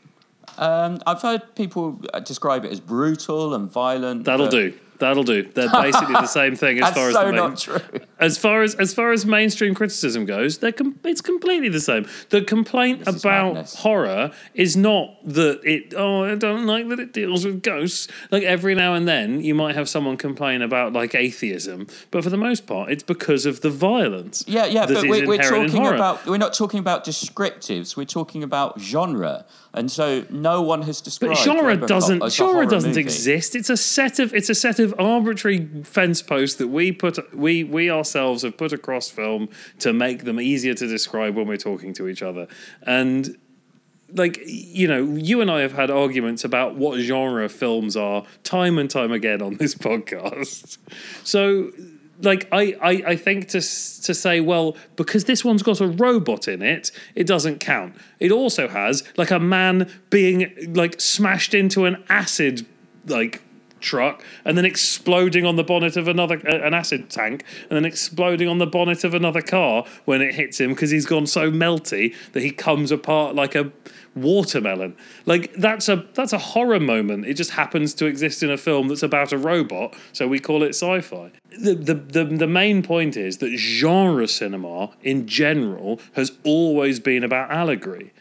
Um, I've heard people uh, describe it as brutal and violent. That'll do. That'll do. They're basically the same thing as far as so the main, not true. as far as as far as mainstream criticism goes, they're com- it's completely the same. The complaint This about horror is not that it. Oh, I don't like that it deals with ghosts. Like every now and then, you might have someone complain about like atheism, but for the most part, it's because of the violence. Yeah, yeah, but we're, we're talking about we're not talking about descriptives. We're talking about genre, and so no one has described. But genre RoboCop doesn't genre doesn't movie. exist. It's a set of it's a set of arbitrary fence posts that we put we we ourselves have put across film to make them easier to describe when we're talking to each other. And like you know, you and I have had arguments about what genre films are time and time again on this podcast. So like I, I, I think to to say well because this one's got a robot in it it doesn't count. It also has like a man being like smashed into an acid like truck and then exploding on the bonnet of another uh, an acid tank and then exploding on the bonnet of another car when it hits him because he's gone so melty that he comes apart like a watermelon. Like that's a that's a horror moment. It just happens to exist in a film that's about a robot, so we call it sci-fi. The the the, the main point is that genre cinema in general has always been about allegory.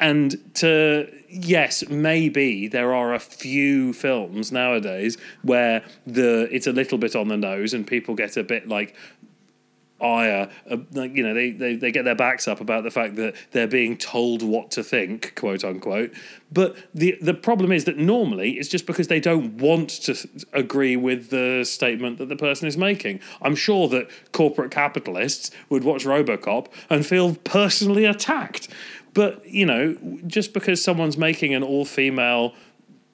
And to yes, maybe there are a few films nowadays where the it's a little bit on the nose and people get a bit like ire, uh, like you know, they, they they get their backs up about the fact that they're being told what to think, quote unquote. But the the problem is that normally it's just because they don't want to agree with the statement that the person is making. I'm sure that corporate capitalists would watch RoboCop and feel personally attacked. But you know, just because someone's making an all female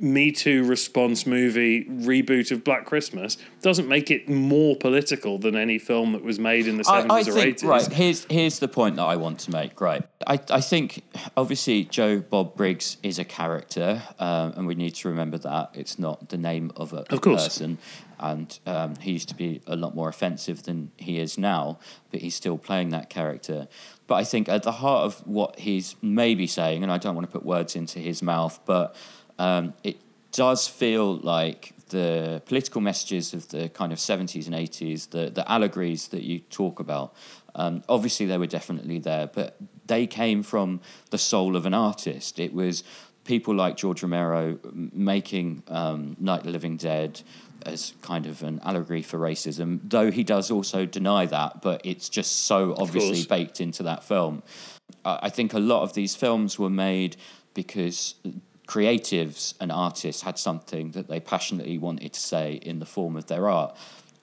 me Too response movie reboot of Black Christmas doesn't make it more political than any film that was made in the seventies or eighties. Right, here's here's the point that I want to make. Right, I I think obviously Joe Bob Briggs is a character, um, and we need to remember that it's not the name of a, of course. person. And um, he used to be a lot more offensive than he is now, but he's still playing that character. But I think at the heart of what he's maybe saying, and I don't want to put words into his mouth, but um, it does feel like the political messages of the kind of 70s and 80s, the, the allegories that you talk about, um, obviously they were definitely there, but they came from the soul of an artist. It was people like George Romero making um, Night of the Living Dead as kind of an allegory for racism, though he does also deny that, but it's just so obviously baked into that film. I think a lot of these films were made because creatives and artists had something that they passionately wanted to say in the form of their art.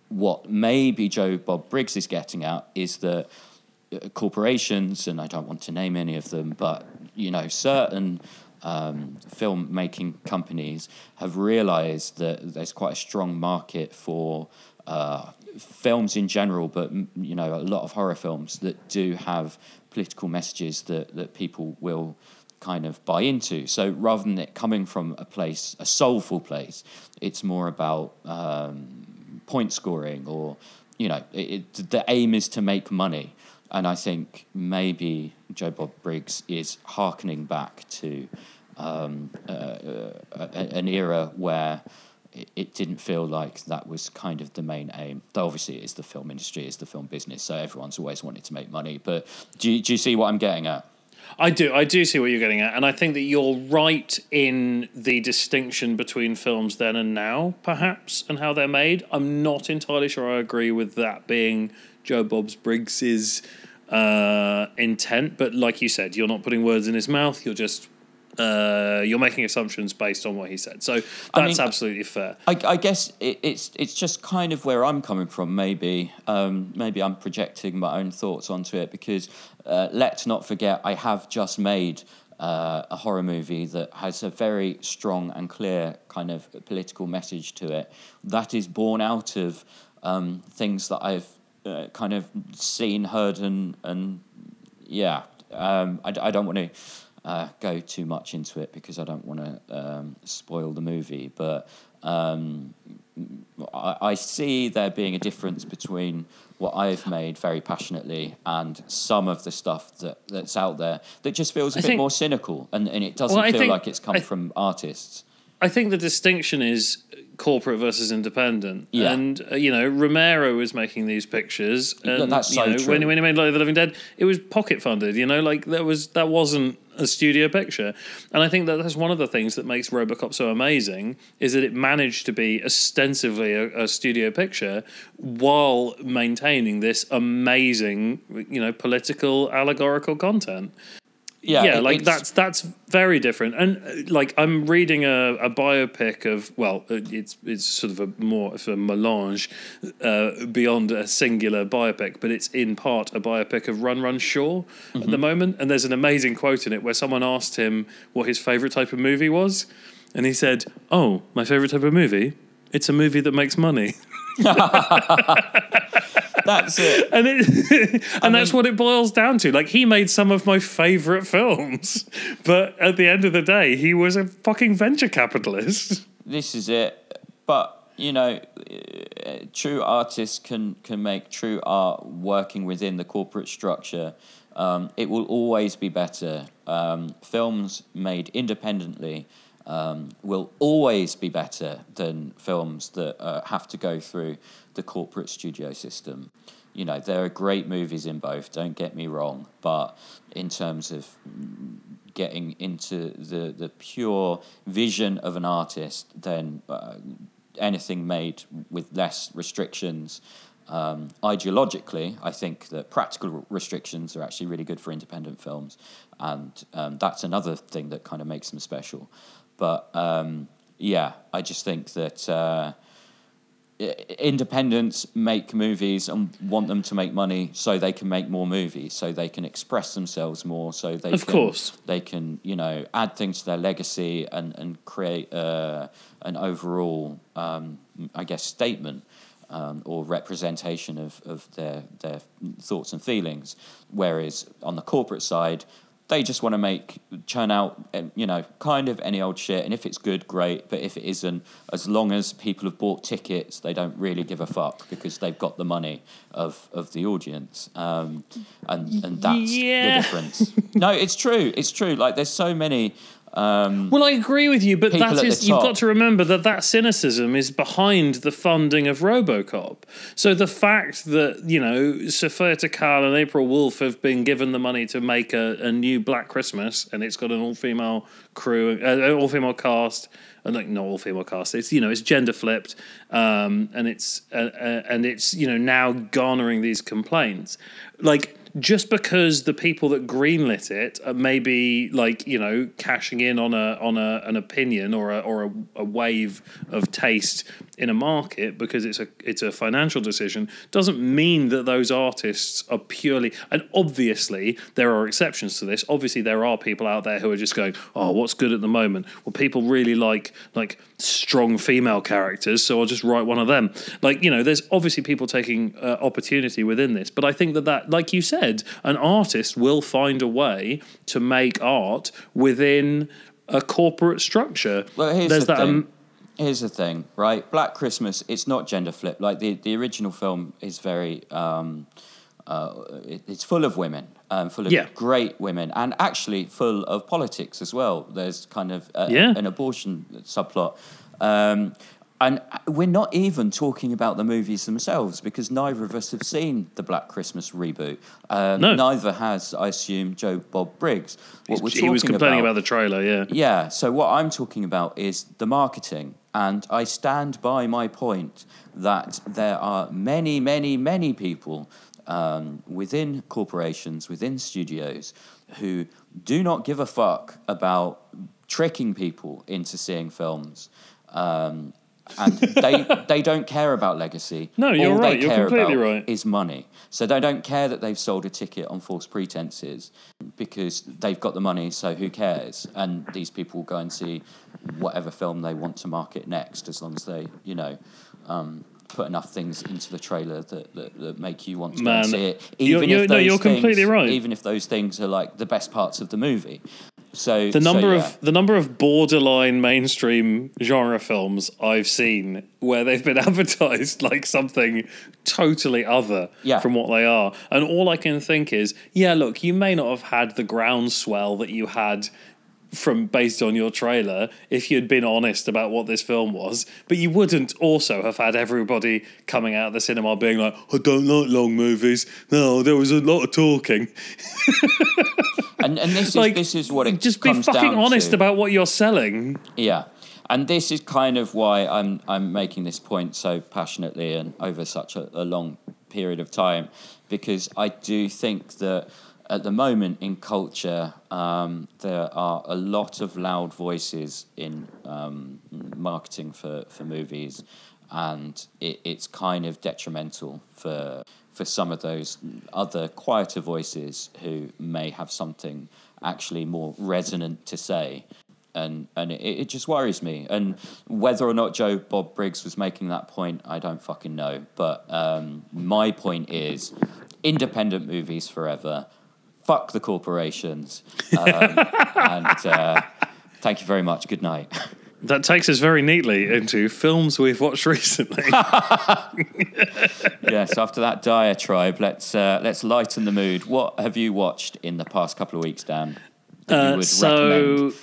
What maybe Joe Bob Briggs is getting at is that uh, corporations, and I don't want to name any of them, but you know, certain um, filmmaking companies have realised that there's quite a strong market for uh, films in general, but you know, a lot of horror films that do have political messages that that people will kind of buy into. So rather than it coming from a place, a soulful place, it's more about um, point scoring or, you know, it, it, the aim is to make money. And I think maybe Joe Bob Briggs is harkening back to um, uh, uh, an era where it, didn't feel like that was kind of the main aim. Though obviously it is the film industry, it's the film business, so everyone's always wanted to make money. But do you, do you see what I'm getting at? I do. I do see what you're getting at, and I think that you're right in the distinction between films then and now, perhaps, and how they're made. I'm not entirely sure I agree with that being Joe Bob's Briggs's uh, intent, but like you said, you're not putting words in his mouth. You're just uh, you're making assumptions based on what he said. So that's I mean, absolutely fair. I, I guess it, it's it's just kind of where I'm coming from. Maybe um, maybe I'm projecting my own thoughts onto it because uh, let's not forget I have just made. Uh, a horror movie that has a very strong and clear kind of political message to it that is born out of um, things that I've uh, kind of seen, heard, and and yeah, um, I, I don't want to uh, go too much into it because I don't want to um, spoil the movie. But um, I, I, see there being a difference between what I've made very passionately and some of the stuff that, that's out there that just feels a I bit think, more cynical and, and it doesn't well, feel think, like it's come I, from artists. I think the distinction is corporate versus independent. Yeah. And uh, you know, Romero was making these pictures, and that's so you know, true. when when he made Night of the Living Dead, it was pocket funded. You know, like that was that wasn't a studio picture. And I think that that's one of the things that makes Robocop so amazing is that it managed to be ostensibly a, a studio picture while maintaining this amazing, you know, political allegorical content yeah, yeah, like that's that's very different. And uh, like I'm reading a, a biopic of well, uh, it's it's sort of a more of a melange uh, beyond a singular biopic, but it's in part a biopic of Run Run Shaw mm-hmm. at the moment. And there's an amazing quote in it where someone asked him what his favorite type of movie was, and he said, "Oh, my favorite type of movie, it's a movie that makes money." that's it. And it, and that's what it boils down to. Like he made some of my favorite films, but at the end of the day, he was a fucking venture capitalist. This is it. but you know, uh, true artists can can make true art working within the corporate structure. Um, it will always be better. Um, films made independently um, will always be better than films that uh, have to go through the corporate studio system. You know, there are great movies in both, don't get me wrong, but in terms of getting into the, the pure vision of an artist, then uh, anything made with less restrictions. Um, ideologically, I think that practical restrictions are actually really good for independent films, and um, that's another thing that kind of makes them special. But um, yeah, I just think that uh, independents make movies and want them to make money so they can make more movies, so they can express themselves more, so they Of can, course. they can you know add things to their legacy and and create uh, an overall um, I guess statement. Um, or representation of, of their their thoughts and feelings, whereas on the corporate side, they just want to make churn out um, you know kind of any old shit and if it's good great but if it isn't as long as people have bought tickets they don't really give a fuck because they've got the money of of the audience um, and and that's Yeah. the difference no it's true it's true like there's so many um, Well, I agree with you, but that at is you've got to remember that that cynicism is behind the funding of RoboCop. So the fact that you know Sophia Takal and April Wolf have been given the money to make a, a new Black Christmas, and it's got an all-female crew, uh, all-female cast. And like not all female cast. It's you know it's gender flipped, um, and it's uh, uh, and it's you know now garnering these complaints. Like just because the people that greenlit it are maybe like you know cashing in on a on a an opinion or a or a, a wave of taste in a market because it's a it's a financial decision doesn't mean that those artists are purely and obviously there are exceptions to this. Obviously there are people out there who are just going oh what's good at the moment? Well people really like like strong female characters so I'll just write one of them. Like you know there's obviously people taking uh, opportunity within this but I think that that like you said an artist will find a way to make art within a corporate structure Well, here's there's the that thing. um, here's the thing, right? Black Christmas. It's not gender flip. Like the the original film is very. Um, uh, it, it's full of women, um, full of Yeah. great women, and actually full of politics as well. There's kind of a, Yeah. an abortion subplot. Um, and we're not even talking about the movies themselves because neither of us have seen the Black Christmas reboot. Um, No. Neither has, I assume, Joe Bob Briggs. What we're he was complaining about the trailer yeah yeah, so what I'm talking about is the marketing. And I stand by my point that there are many, many, many people um, within corporations, within studios, who do not give a fuck about tricking people into seeing films. Um, and they they don't care about legacy. No, you're All right, They you're care completely about right. Is money. So they don't care that they've sold a ticket on false pretenses because they've got the money. So who cares? And these people will go and see whatever film they want to market next, as long as they, you know. Um, Put enough things into the trailer that, that, that make you want to go and Man, see it, you're- you're- if no, you're completely right. Even if those things are like the best parts of the movie. So the so, number yeah. of the number of borderline mainstream genre films I've seen where they've been advertised like something totally other Yeah. from what they are, and all I can think is, yeah, look, you may not have had the groundswell that you had from based on your trailer if you'd been honest about what this film was but you wouldn't also have had everybody coming out of the cinema being like i don't like long movies no there was a lot of talking and, and this is like this is what it just be fucking honest to. about what you're selling Yeah, and this is kind of why I'm I'm making this point so passionately and over such a, a long period of time, because I do think that at the moment in culture um, there are a lot of loud voices in um, marketing for for movies, and it, it's kind of detrimental for for some of those other quieter voices who may have something actually more resonant to say and and it, it just worries me. And whether or not Joe Bob Briggs was making that point, I don't fucking know. But um, my point is, independent movies forever. Fuck the corporations. Um, and uh, thank you very much. Good night. That takes us very neatly into films we've watched recently. yes, after that diatribe, let's uh, let's lighten the mood. What have you watched in the past couple of weeks, Dan? That you Uh, would so recommend?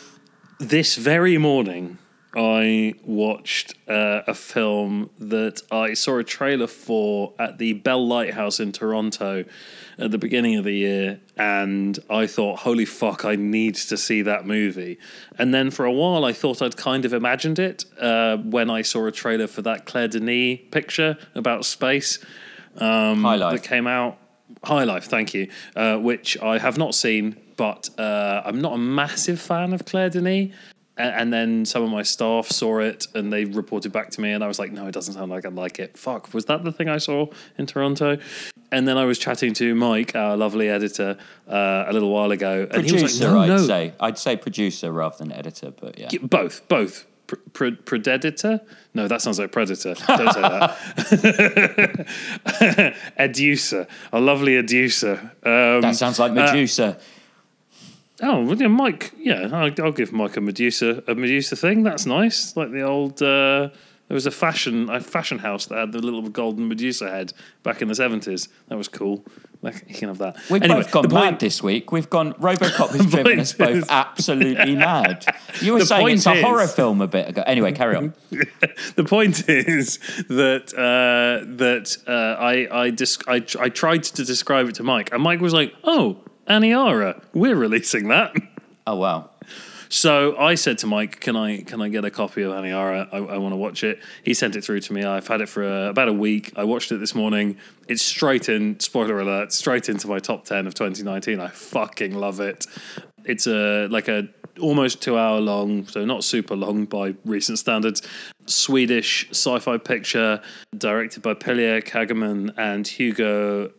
this very morning, I watched uh, a film that I saw a trailer for at the Bell Lightbox in Toronto at the beginning of the year, and I thought, "Holy fuck, I need to see that movie." And then for a while, I thought I'd kind of imagined it uh, when I saw a trailer for that Claire Denis picture about space High that came out. High Life, thank you. Uh, which I have not seen, but uh, I'm not a massive fan of Claire Denis. And then some of my staff saw it and they reported back to me, and I was like, no, it doesn't sound like I'd like it. Fuck, was that the thing I saw in Toronto? And then I was chatting to Mike, our lovely editor, uh, a little while ago, and he was like, no, I'd no, say. I'd say producer rather than editor, but yeah. Both, both. Pr- pr- predator? No, that sounds like predator. Don't say that. Educer, a lovely educer. Um, That sounds like Medusa. Oh, well, yeah, Mike. Yeah, I'll, I'll give Mike a Medusa a Medusa thing. That's nice. Like the old. Uh, there was a fashion a fashion house that had the little golden Medusa head back in the seventies. That was cool. Like you can have that. We've Anyway, both gone the mad point- this week. We've gone. Robocop has driven us both is- absolutely mad. You were saying it's a is- horror film a bit ago. Anyway, carry on. the point is that uh, that uh, I I, dis- I I tried to describe it to Mike, and Mike was like, "Oh, Aniara, we're releasing that." Oh wow. So I said to Mike, "Can I can I get a copy of Aniara? I, I want to watch it." He sent it through to me. I've had it for uh, about a week. I watched it this morning. It's straight in. Spoiler alert! Straight into my top ten of 2019. I fucking love it. It's a like a almost two hour long, so not super long by recent standards. Swedish sci-fi picture directed by Pella Kågerman and Hugo.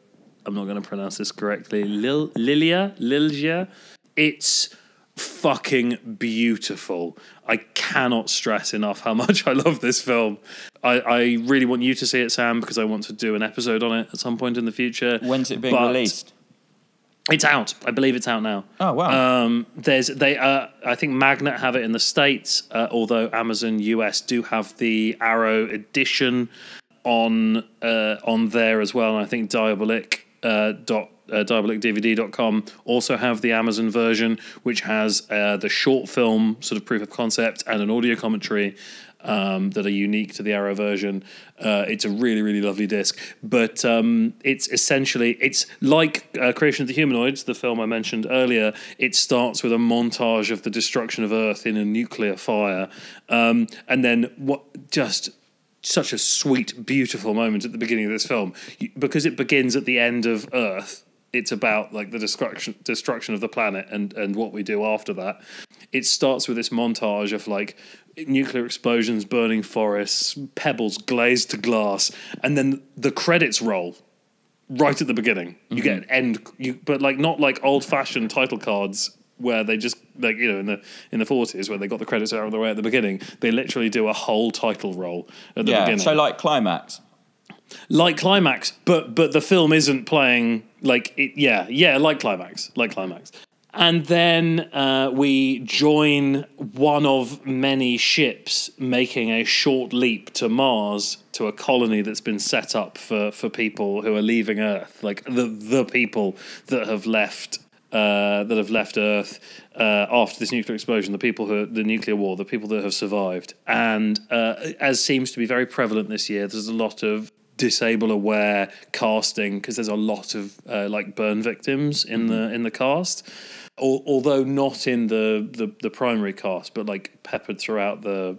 I'm not going to pronounce this correctly. Lil, Lilia Lilja. It's fucking beautiful. I cannot stress enough how much I love this film. I, I really want you to see it, Sam, because I want to do an episode on it at some point in the future. When's it being But released? It's out. I believe it's out now. Oh wow. Um, there's they. Uh, I think Magnet have it in the states, uh, although Amazon US do have the Arrow edition on uh, on there as well. And I think Diabolic uh, dot uh, diabolicdvd.com also have the Amazon version, which has uh, the short film sort of proof of concept and an audio commentary. Um, that are unique to the Arrow version. Uh, it's a really, really lovely disc, but um, it's essentially it's like uh, Creation of the Humanoids, the film I mentioned earlier. It starts with a montage of the destruction of Earth in a nuclear fire, um, and then what just such a sweet, beautiful moment at the beginning of this film because it begins at the end of Earth. It's about like the destruction destruction of the planet and and what we do after that. It starts with this montage of like nuclear explosions, burning forests, pebbles glazed to glass, and then the credits roll right at the beginning. You mm-hmm. get an end, you, but like not like old fashioned title cards where they just like you know in the in the forties where they got the credits out of the way at the beginning. They literally do a whole title roll at the yeah. beginning, So like climax. like climax. But but the film isn't playing like it. Yeah, yeah, like climax, like climax. And then uh, we join one of many ships making a short leap to Mars to a colony that's been set up for, for people who are leaving Earth, like the the people that have left uh, that have left Earth uh, after this nuclear explosion, the people who the nuclear war, the people that have survived, and uh, as seems to be very prevalent this year, there's a lot of disable aware casting because there's a lot of uh, like burn victims in the in the cast. Al- although not in the, the the primary cast, but like peppered throughout the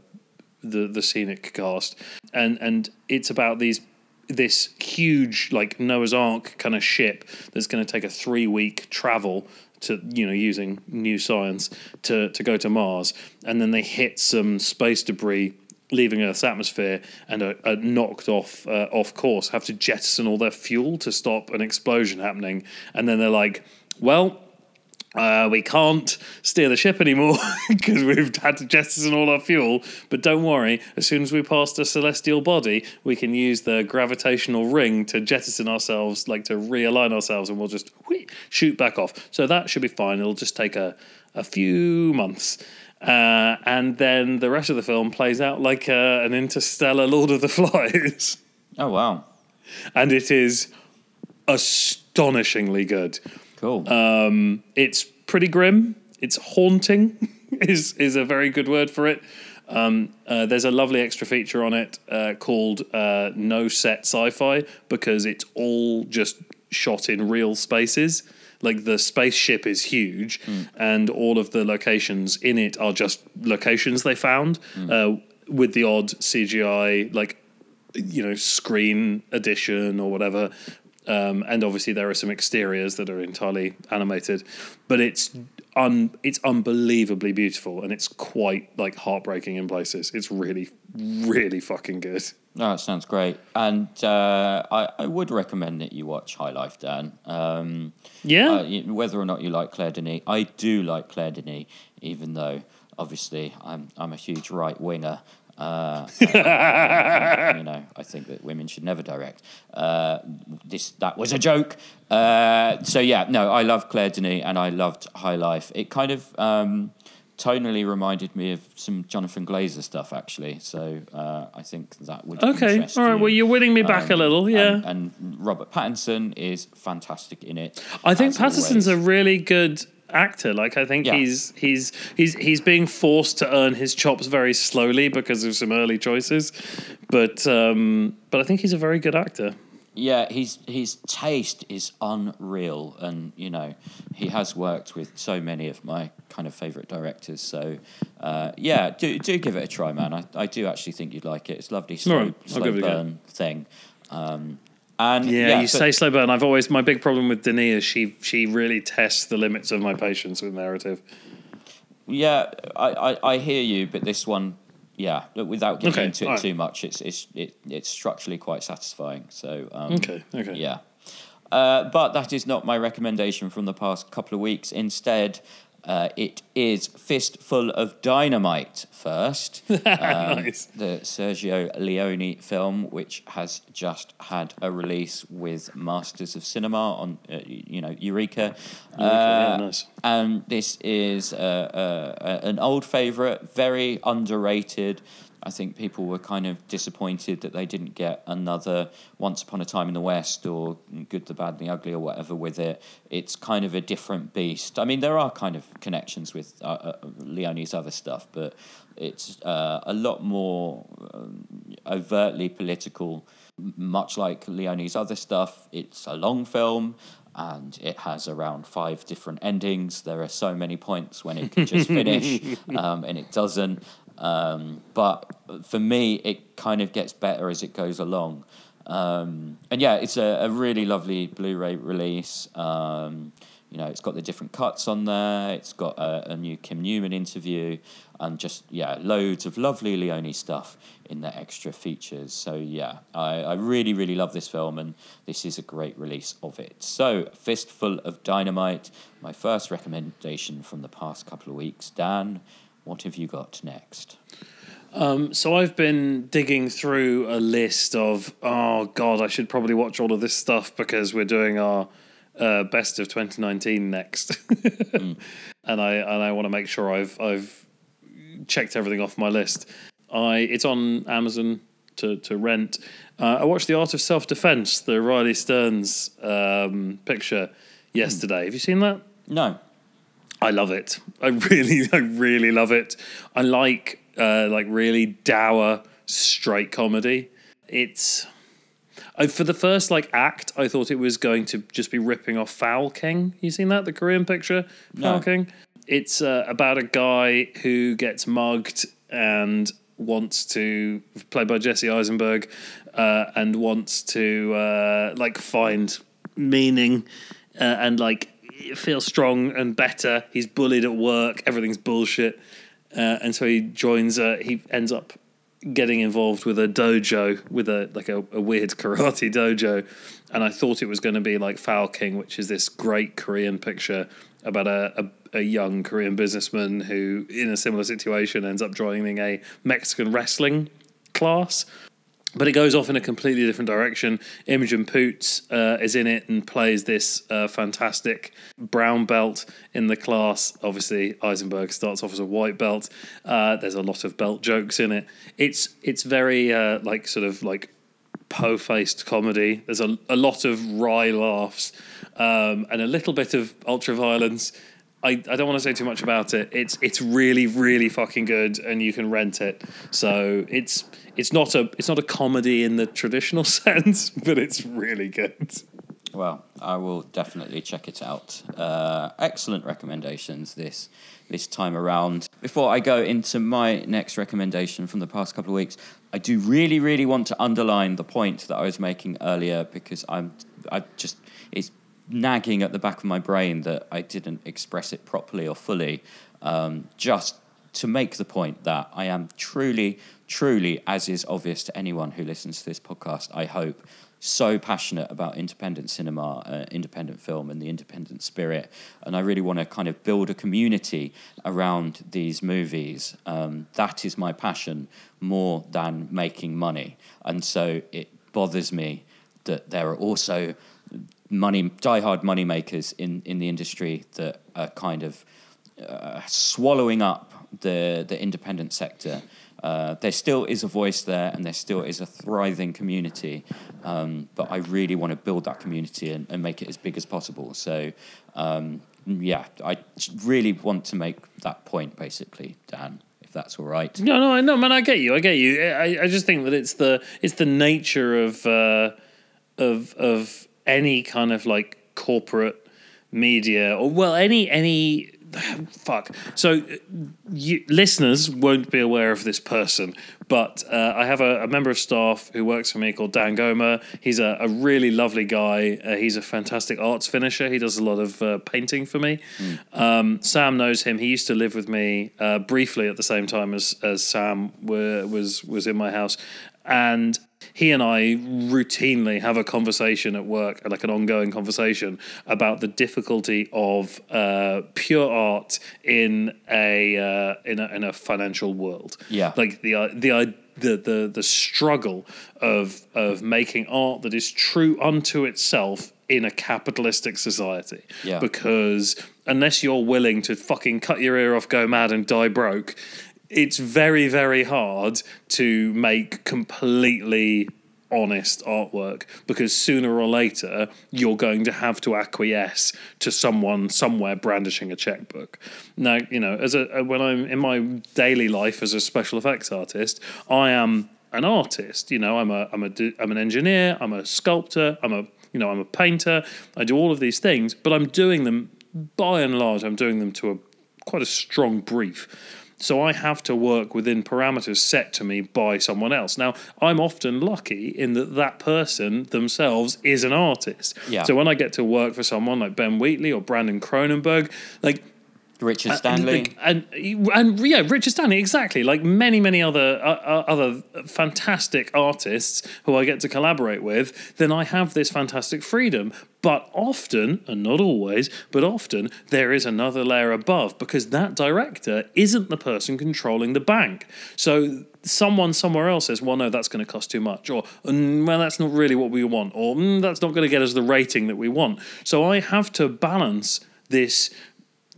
the the scenic cast, and and it's about these this huge like Noah's Ark kind of ship that's going to take a three week travel to you know using new science to to go to Mars, and then they hit some space debris leaving Earth's atmosphere and are, are knocked off uh, off course, have to jettison all their fuel to stop an explosion happening, and then they're like, well uh, we can't steer the ship anymore because we've had to jettison all our fuel. But don't worry, as soon as we pass the celestial body, we can use the gravitational ring to jettison ourselves, like to realign ourselves, and we'll just whee, shoot back off. So that should be fine. It'll just take a, a few months. Uh, and then the rest of the film plays out like uh, an interstellar Lord of the Flies. Oh wow, and it is astonishingly good. Cool. Um, it's pretty grim. It's haunting. is is a very good word for it. Um, uh, there's a lovely extra feature on it uh, called uh, No Set Sci-Fi because it's all just shot in real spaces. Like the spaceship is huge, and all of the locations in it are just locations they found uh, with the odd CGI, like you know, screen addition or whatever. Um, and obviously there are some exteriors that are entirely animated, but it's un it's unbelievably beautiful and it's quite like heartbreaking in places. It's really, really fucking good. No, that sounds great, and uh, I, I would recommend that you watch High Life, Dan. Um, Yeah. uh, whether or not you like Claire Denis, I do like Claire Denis, even though obviously I'm I'm a huge right winger. Uh, you know, I think that women should never direct. Uh, this that was a joke. Uh, so yeah, no, I love Claire Denis and I loved High Life. It kind of um, tonally reminded me of some Jonathan Glazer stuff, actually. So uh, I think that would okay. All right. you. Well, you're winning me back a Um, little. Yeah. and, and Robert Pattinson is fantastic in it. I think as Pattinson's always. a really good actor. Like I think Yeah. he's he's he's he's being forced to earn his chops very slowly because of some early choices, but um, but I think he's a very good actor. Yeah, his his taste is unreal, and you know he has worked with so many of my kind of favorite directors. So uh, yeah, do do give it a try, man. I, I do actually think you'd like it. It's lovely slow, right, slow give it a go. burn thing. Um, and Yeah, yeah, you so- say slow burn. I've always my big problem with is she she really tests the limits of my patience with narrative. Yeah, I, I, I hear you, but this one, yeah, without getting Okay, into it alright. too much, it's it's it, it's structurally quite satisfying. So um, Okay, okay. yeah. Uh, but that is not my recommendation from the past couple of weeks. Instead, uh, it is Fistful of Dynamite first. Um, Nice. The Sergio Leone film, which has just had a release with Masters of Cinema on, uh, you know, Eureka. yeah, Uh, nice. And this is uh, uh, an old favourite, very underrated. I think people were kind of disappointed that they didn't get another Once Upon a Time in the West or Good, the Bad, and the Ugly or whatever with it. It's kind of a different beast. I mean, there are kind of connections with uh, uh, Leone's other stuff, but it's uh, a lot more um, overtly political, much like Leone's other stuff. It's a long film and it has around five different endings. There are so many points when it could just finish, um, and it doesn't. Um, but for me, it kind of gets better as it goes along. Um, and yeah, it's a, a really lovely Blu-ray release. Um, you know, it's got the different cuts on there. It's got a, a new Kim Newman interview, and just yeah, loads of lovely Leone stuff in the extra features. So yeah, I, I really really love this film, and this is a great release of it. So Fistful of Dynamite, my first recommendation from the past couple of weeks. Dan, what have you got next? Um, so I've been digging through a list of oh god, I should probably watch all of this stuff because we're doing our uh, best of 2019 next, and I and I want to make sure I've I've checked everything off my list. I it's on Amazon to to rent. Uh, I watched The Art of Self Defense, the Riley Stearns um, picture yesterday. Have you seen that? No. I love it. I really, I really love it. I like uh, like really dour straight comedy. It's I, for the first like act, I thought it was going to just be ripping off Foul King. You seen that the Korean picture, Foul No. King? It's uh, about a guy who gets mugged and wants to played by Jesse Eisenberg uh, and wants to uh, like find meaning uh, and like feel strong and better. He's bullied at work. Everything's bullshit, uh, and so he joins. Uh, he ends up getting involved with a dojo with a like a, a weird karate dojo, and I thought it was going to be like Foul King, which is this great Korean picture about a, a, a young Korean businessman who, in a similar situation, ends up joining a Mexican wrestling class. But it goes off in a completely different direction. Imogen Poots uh, is in it and plays this uh, fantastic brown belt in the class. Obviously, Eisenberg starts off as a white belt. Uh, there's a lot of belt jokes in it. It's it's very uh, like sort of like po-faced comedy. There's a, a lot of wry laughs um, and a little bit of ultra violence. I, I don't want to say too much about it. It's it's really really fucking good, and you can rent it. So it's it's not a it's not a comedy in the traditional sense, but it's really good. Well, I will definitely check it out. Uh, excellent recommendations this this time around. Before I go into my next recommendation from the past couple of weeks, I do really, really want to underline the point that I was making earlier because I'm I just it's nagging at the back of my brain that I didn't express it properly or fully. Um, just to make the point that I am truly, truly, as is obvious to anyone who listens to this podcast, I hope, so passionate about independent cinema, uh, independent film, and the independent spirit. And I really want to kind of build a community around these movies. Um, that is my passion more than making money. And so it bothers me that there are also money, diehard money makers in, in the industry that are kind of uh, swallowing up the, the independent sector. Uh, there still is a voice there and there still is a thriving community, um, but I really want to build that community and, and make it as big as possible. So, um, yeah, I really want to make that point, basically, Dan. If that's all right. No, no, no, man. I get you. I get you. I, I just think that it's the it's the nature of uh, of of any kind of like corporate media or well any any fuck. So, you, listeners won't be aware of this person, but uh, I have a, a, member of staff who works for me called Dan Gomer. He's a, a really lovely guy. Uh, he's a fantastic arts finisher. He does a lot of uh, painting for me. Mm. Um, Sam knows him. He used to live with me uh, briefly at the same time as as Sam were, was was in my house, and he and I routinely have a conversation at work, like an ongoing conversation about the difficulty of uh, pure art in a, uh, in a in a financial world. Yeah, like the uh, the the the the struggle of of making art that is true unto itself in a capitalistic society. Yeah. Because unless you're willing to fucking cut your ear off, go mad, and die broke, it's very very hard to make completely honest artwork because sooner or later you're going to have to acquiesce to someone somewhere brandishing a checkbook. Now you know as a uh, when i'm in my daily life as a special effects artist i am an artist you know i'm a i'm a i'm an engineer i'm a sculptor i'm a you know i'm a painter i do all of these things but i'm doing them by and large i'm doing them to a quite a strong brief so I have to work within parameters set to me by someone else. Now, I'm often lucky in that that person themselves is an artist. Yeah. So when I get to work for someone like Ben Wheatley or Brandon Cronenberg, like Richard Stanley, and, and, and yeah, Richard Stanley, exactly. Like many, many other uh, uh, other fantastic artists who I get to collaborate with, then I have this fantastic freedom. But often, and not always, but often, there is another layer above because that director isn't the person controlling the bank. So someone somewhere else says, well, no, that's going to cost too much, or mm, well, that's not really what we want, or mm, that's not going to get us the rating that we want. So I have to balance this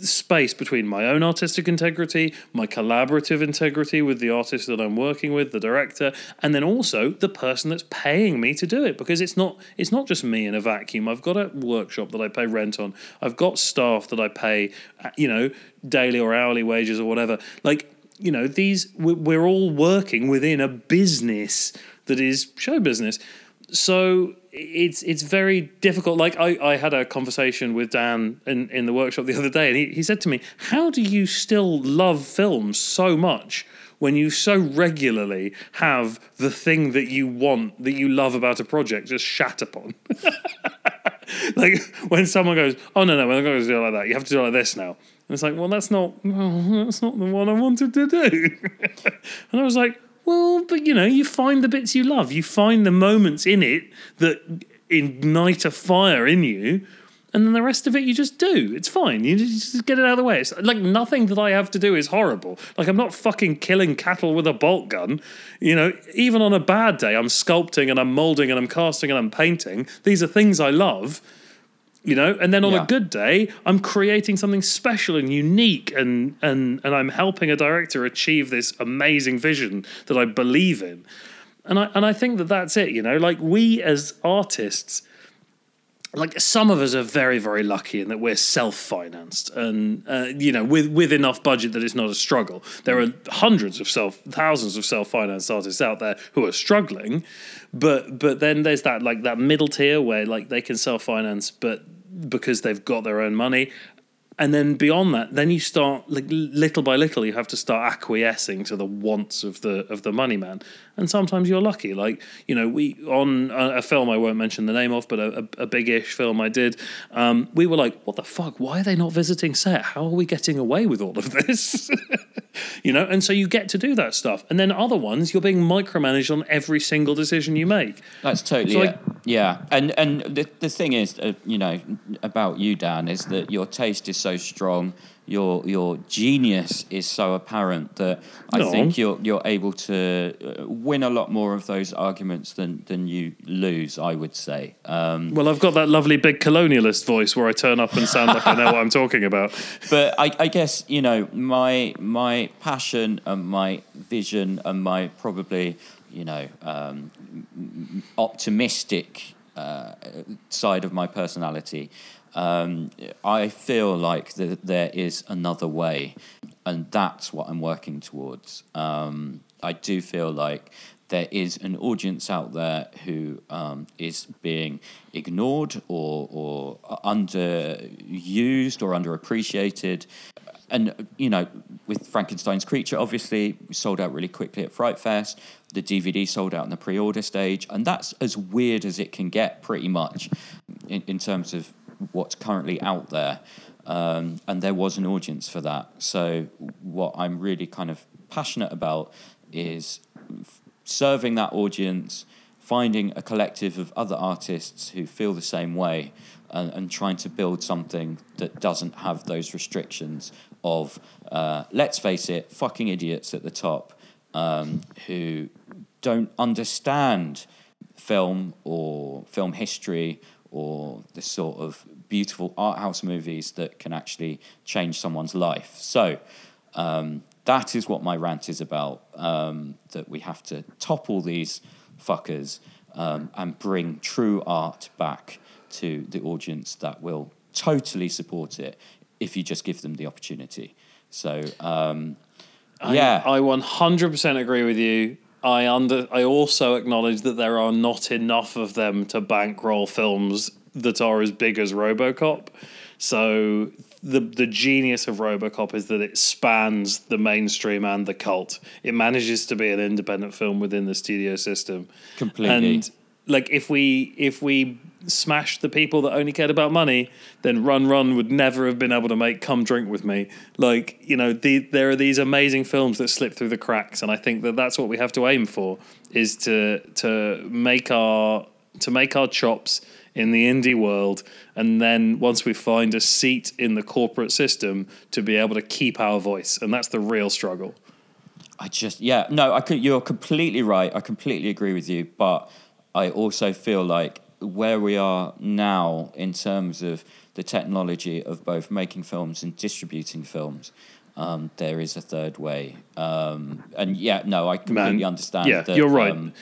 space between my own artistic integrity, my collaborative integrity with the artist that I'm working with, the director, and then also the person that's paying me to do it because it's not it's not just me in a vacuum. I've got a workshop that I pay rent on. I've got staff that I pay uh, you know daily or hourly wages or whatever. Like you know these we're all working within a business that is show business. So it's it's very difficult. Like I, I had a conversation with Dan in, in the workshop the other day, and he, he said to me, How do you still love films so much when you so regularly have the thing that you want, that you love about a project just shat upon? like when someone goes, Oh no, no, we're not going to do it like that. You have to do it like this now. And it's like, well, that's not well, that's not the one I wanted to do. and I was like, well, but you know, you find the bits you love. You find the moments in it that ignite a fire in you, and then the rest of it you just do. It's fine. You just get it out of the way. It's like nothing that I have to do is horrible. Like I'm not fucking killing cattle with a bolt gun. You know, even on a bad day, I'm sculpting and I'm molding and I'm casting and I'm painting. These are things I love. You know, and then on Yeah. a good day, I'm creating something special and unique, and and and I'm helping a director achieve this amazing vision that I believe in, and I and I think that that's it. You know, like we as artists, like some of us are very very lucky in that we're self-financed and uh, you know with with enough budget that it's not a struggle there are hundreds of self thousands of self-financed artists out there who are struggling but but then there's that like that middle tier where like they can self-finance but because they've got their own money and then beyond that then you start like little by little you have to start acquiescing to the wants of the of the money man. And sometimes you're lucky. Like you know we on a, a film i won't mention the name of but a, a, a big-ish film i did um, we were like what the fuck? Why are they not visiting set? How are we getting away with all of this? You know? And so you get to do that stuff. And then other ones you're being micromanaged on every single decision you make. That's totally So, like- yeah, and and the the thing is, uh, you know, about you, Dan, is that your taste is so strong, your your genius is so apparent that I No. think you're you're able to uh, win a lot more of those arguments than than you lose. I would say. Um, well i've got that lovely big colonialist voice where i turn up and sound like i know what i'm talking about but I, I guess you know my my passion and my vision and my probably you know um, optimistic uh, side of my personality. Um, I feel like that there is another way, and that's what I'm working towards. Um, I do feel like there is an audience out there who um, is being ignored or, or underused or underappreciated. And, you know, with Frankenstein's Creature, obviously, sold out really quickly at Fright Fest. The DVD sold out in the pre order stage. And that's as weird as it can get, pretty much, in, in terms of what's currently out there. Um, and there was an audience for that. So, what I'm really kind of passionate about is serving that audience, finding a collective of other artists who feel the same way, and, and trying to build something that doesn't have those restrictions of, uh, let's face it, fucking idiots at the top um, who don't understand film or film history or the sort of beautiful art house movies that can actually change someone's life. So um, that is what my rant is about. Um, that we have to topple these fuckers um, and bring true art back to the audience that will totally support it if you just give them the opportunity. So um, yeah, I, I 100% agree with you. I under I also acknowledge that there are not enough of them to bankroll films that are as big as RoboCop. So the the genius of RoboCop is that it spans the mainstream and the cult. It manages to be an independent film within the studio system. Completely. And like if we if we smashed the people that only cared about money, then Run Run would never have been able to make Come Drink with Me. Like you know, the, there are these amazing films that slip through the cracks, and I think that that's what we have to aim for is to to make our to make our chops in the indie world, and then once we find a seat in the corporate system, to be able to keep our voice, and that's the real struggle. I just yeah no I could you're completely right I completely agree with you but I also feel like where we are now in terms of the technology of both making films and distributing films um, there is a third way um, and yeah no I completely Man, understand yeah, that, you're right. um,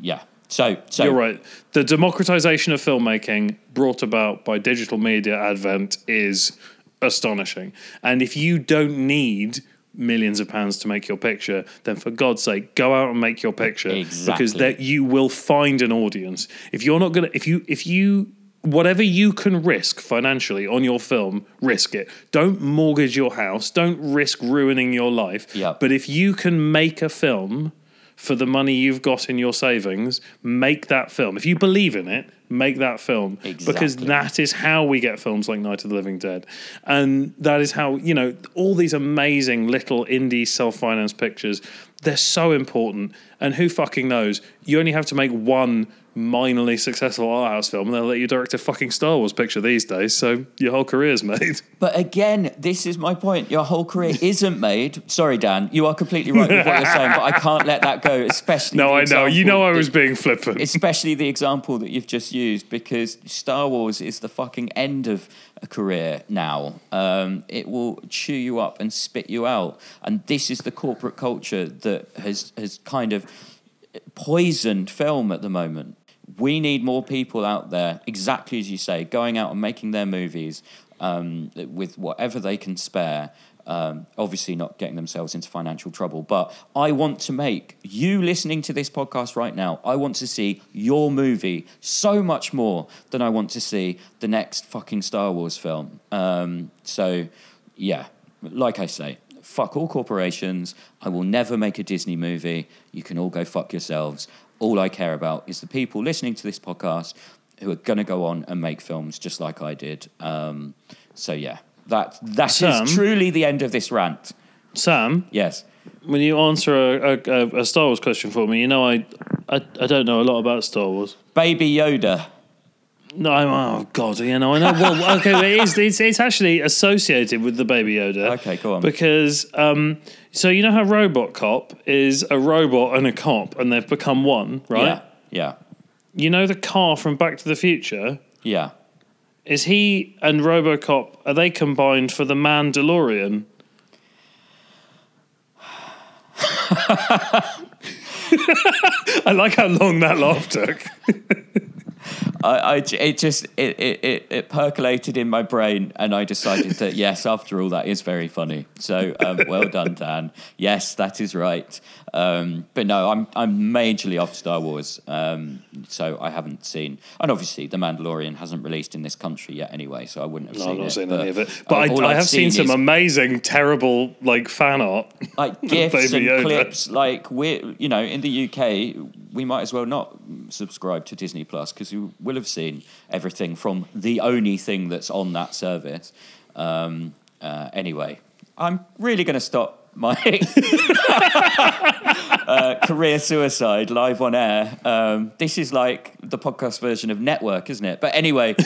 yeah so so You're right. The democratization of filmmaking brought about by digital media advent is astonishing. And if you don't need millions of pounds to make your picture, then for God's sake, go out and make your picture exactly. because that you will find an audience. If you're not gonna, if you if you whatever you can risk financially on your film, risk it. Don't mortgage your house. Don't risk ruining your life. Yep. But if you can make a film for the money you've got in your savings, make that film. If you believe in it, make that film. Because that is how we get films like Night of the Living Dead. And that is how, you know, all these amazing little indie self financed pictures they're so important. And who fucking knows? You only have to make one minorly successful art house film, and they'll let you direct a fucking Star Wars picture these days. So your whole career's made. But again, this is my point. Your whole career isn't made. Sorry, Dan. You are completely right with what you're saying, but I can't let that go. Especially No, I know. You know I that- was being flippant. especially the example that you've just used because Star Wars is the fucking end of a career now. Um, it will chew you up and spit you out, and this is the corporate culture that has has kind of poisoned film at the moment. We need more people out there, exactly as you say, going out and making their movies um, with whatever they can spare. Um, obviously, not getting themselves into financial trouble. But I want to make you listening to this podcast right now. I want to see your movie so much more than I want to see the next fucking Star Wars film. Um, so, yeah, like I say, fuck all corporations. I will never make a Disney movie. You can all go fuck yourselves. All I care about is the people listening to this podcast who are going to go on and make films just like I did. Um, so yeah, that that is Sam? truly the end of this rant. Sam, Yes. when you answer a, a, a Star Wars question for me, you know I, I I don't know a lot about Star Wars. Baby Yoda. No, I'm, oh god, you know I know. Well, okay, but it's, it's it's actually associated with the Baby Yoda. Okay, go on. Because um, so you know how RoboCop is a robot and a cop, and they've become one, right? Yeah. Yeah. You know the car from Back to the Future. Yeah. Is he and RoboCop are they combined for the Mandalorian? I like how long that laugh took. I, I it just it, it, it, percolated in my brain and I decided that yes, after all, that is very funny. So um, well done, Dan. Yes, that is right. Um, but no, I'm I'm majorly off Star Wars, um, so I haven't seen. And obviously, The Mandalorian hasn't released in this country yet, anyway, so I wouldn't have No, seen I've not it. seen but any of it, but I, I have seen, some is- amazing, terrible like fan art. like gifs and Yoda. clips. Like we, you know, in the UK, we might as well not subscribe to Disney Plus because will have seen everything from the only thing that's on that service. Um, uh, anyway, I'm really going to stop my uh, career suicide live on air. Um, this is like the podcast version of Network, isn't it? But anyway,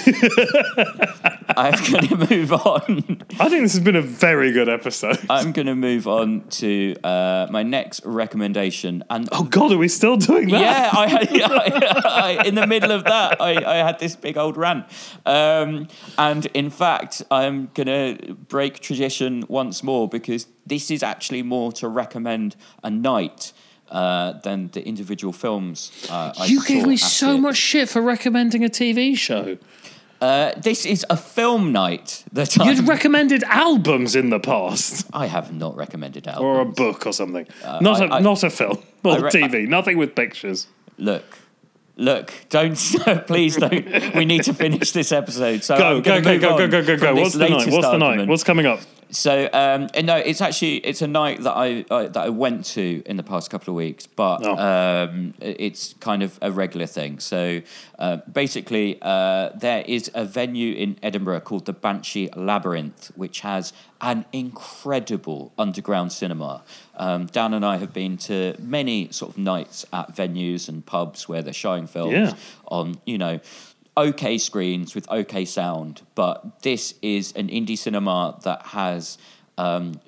I'm going to move on. I think this has been a very good episode. I'm going to move on to uh, my next recommendation. And oh God, are we still doing that? yeah, I, I, I, in the middle of that, I, I had this big old rant. Um, and in fact, I'm going to break tradition once more because this is actually more to recommend a night. Uh, than the individual films. Uh, I You gave me so it. much shit for recommending a TV show. Uh, this is a film night that You'd I'm- recommended albums in the past, I have not recommended albums. or a book, or something. not a Uh, I- I- not a film or re- TV. Nothing with pictures. Look, look, don't, please don't. We need to finish this episode. So Go go go go go go go go. What's the night? What's the night? What's coming up? So um, and no, it's actually it's a night that I, I that I went to in the past couple of weeks, but Oh. um, it's kind of a regular thing. So uh, basically, uh, there is a venue in Edinburgh called the Banshee Labyrinth, which has an incredible underground cinema. Um, Dan and I have been to many sort of nights at venues and pubs where they're showing films Yeah. on, you know, okay screens with okay sound, but this is an indie cinema that has um,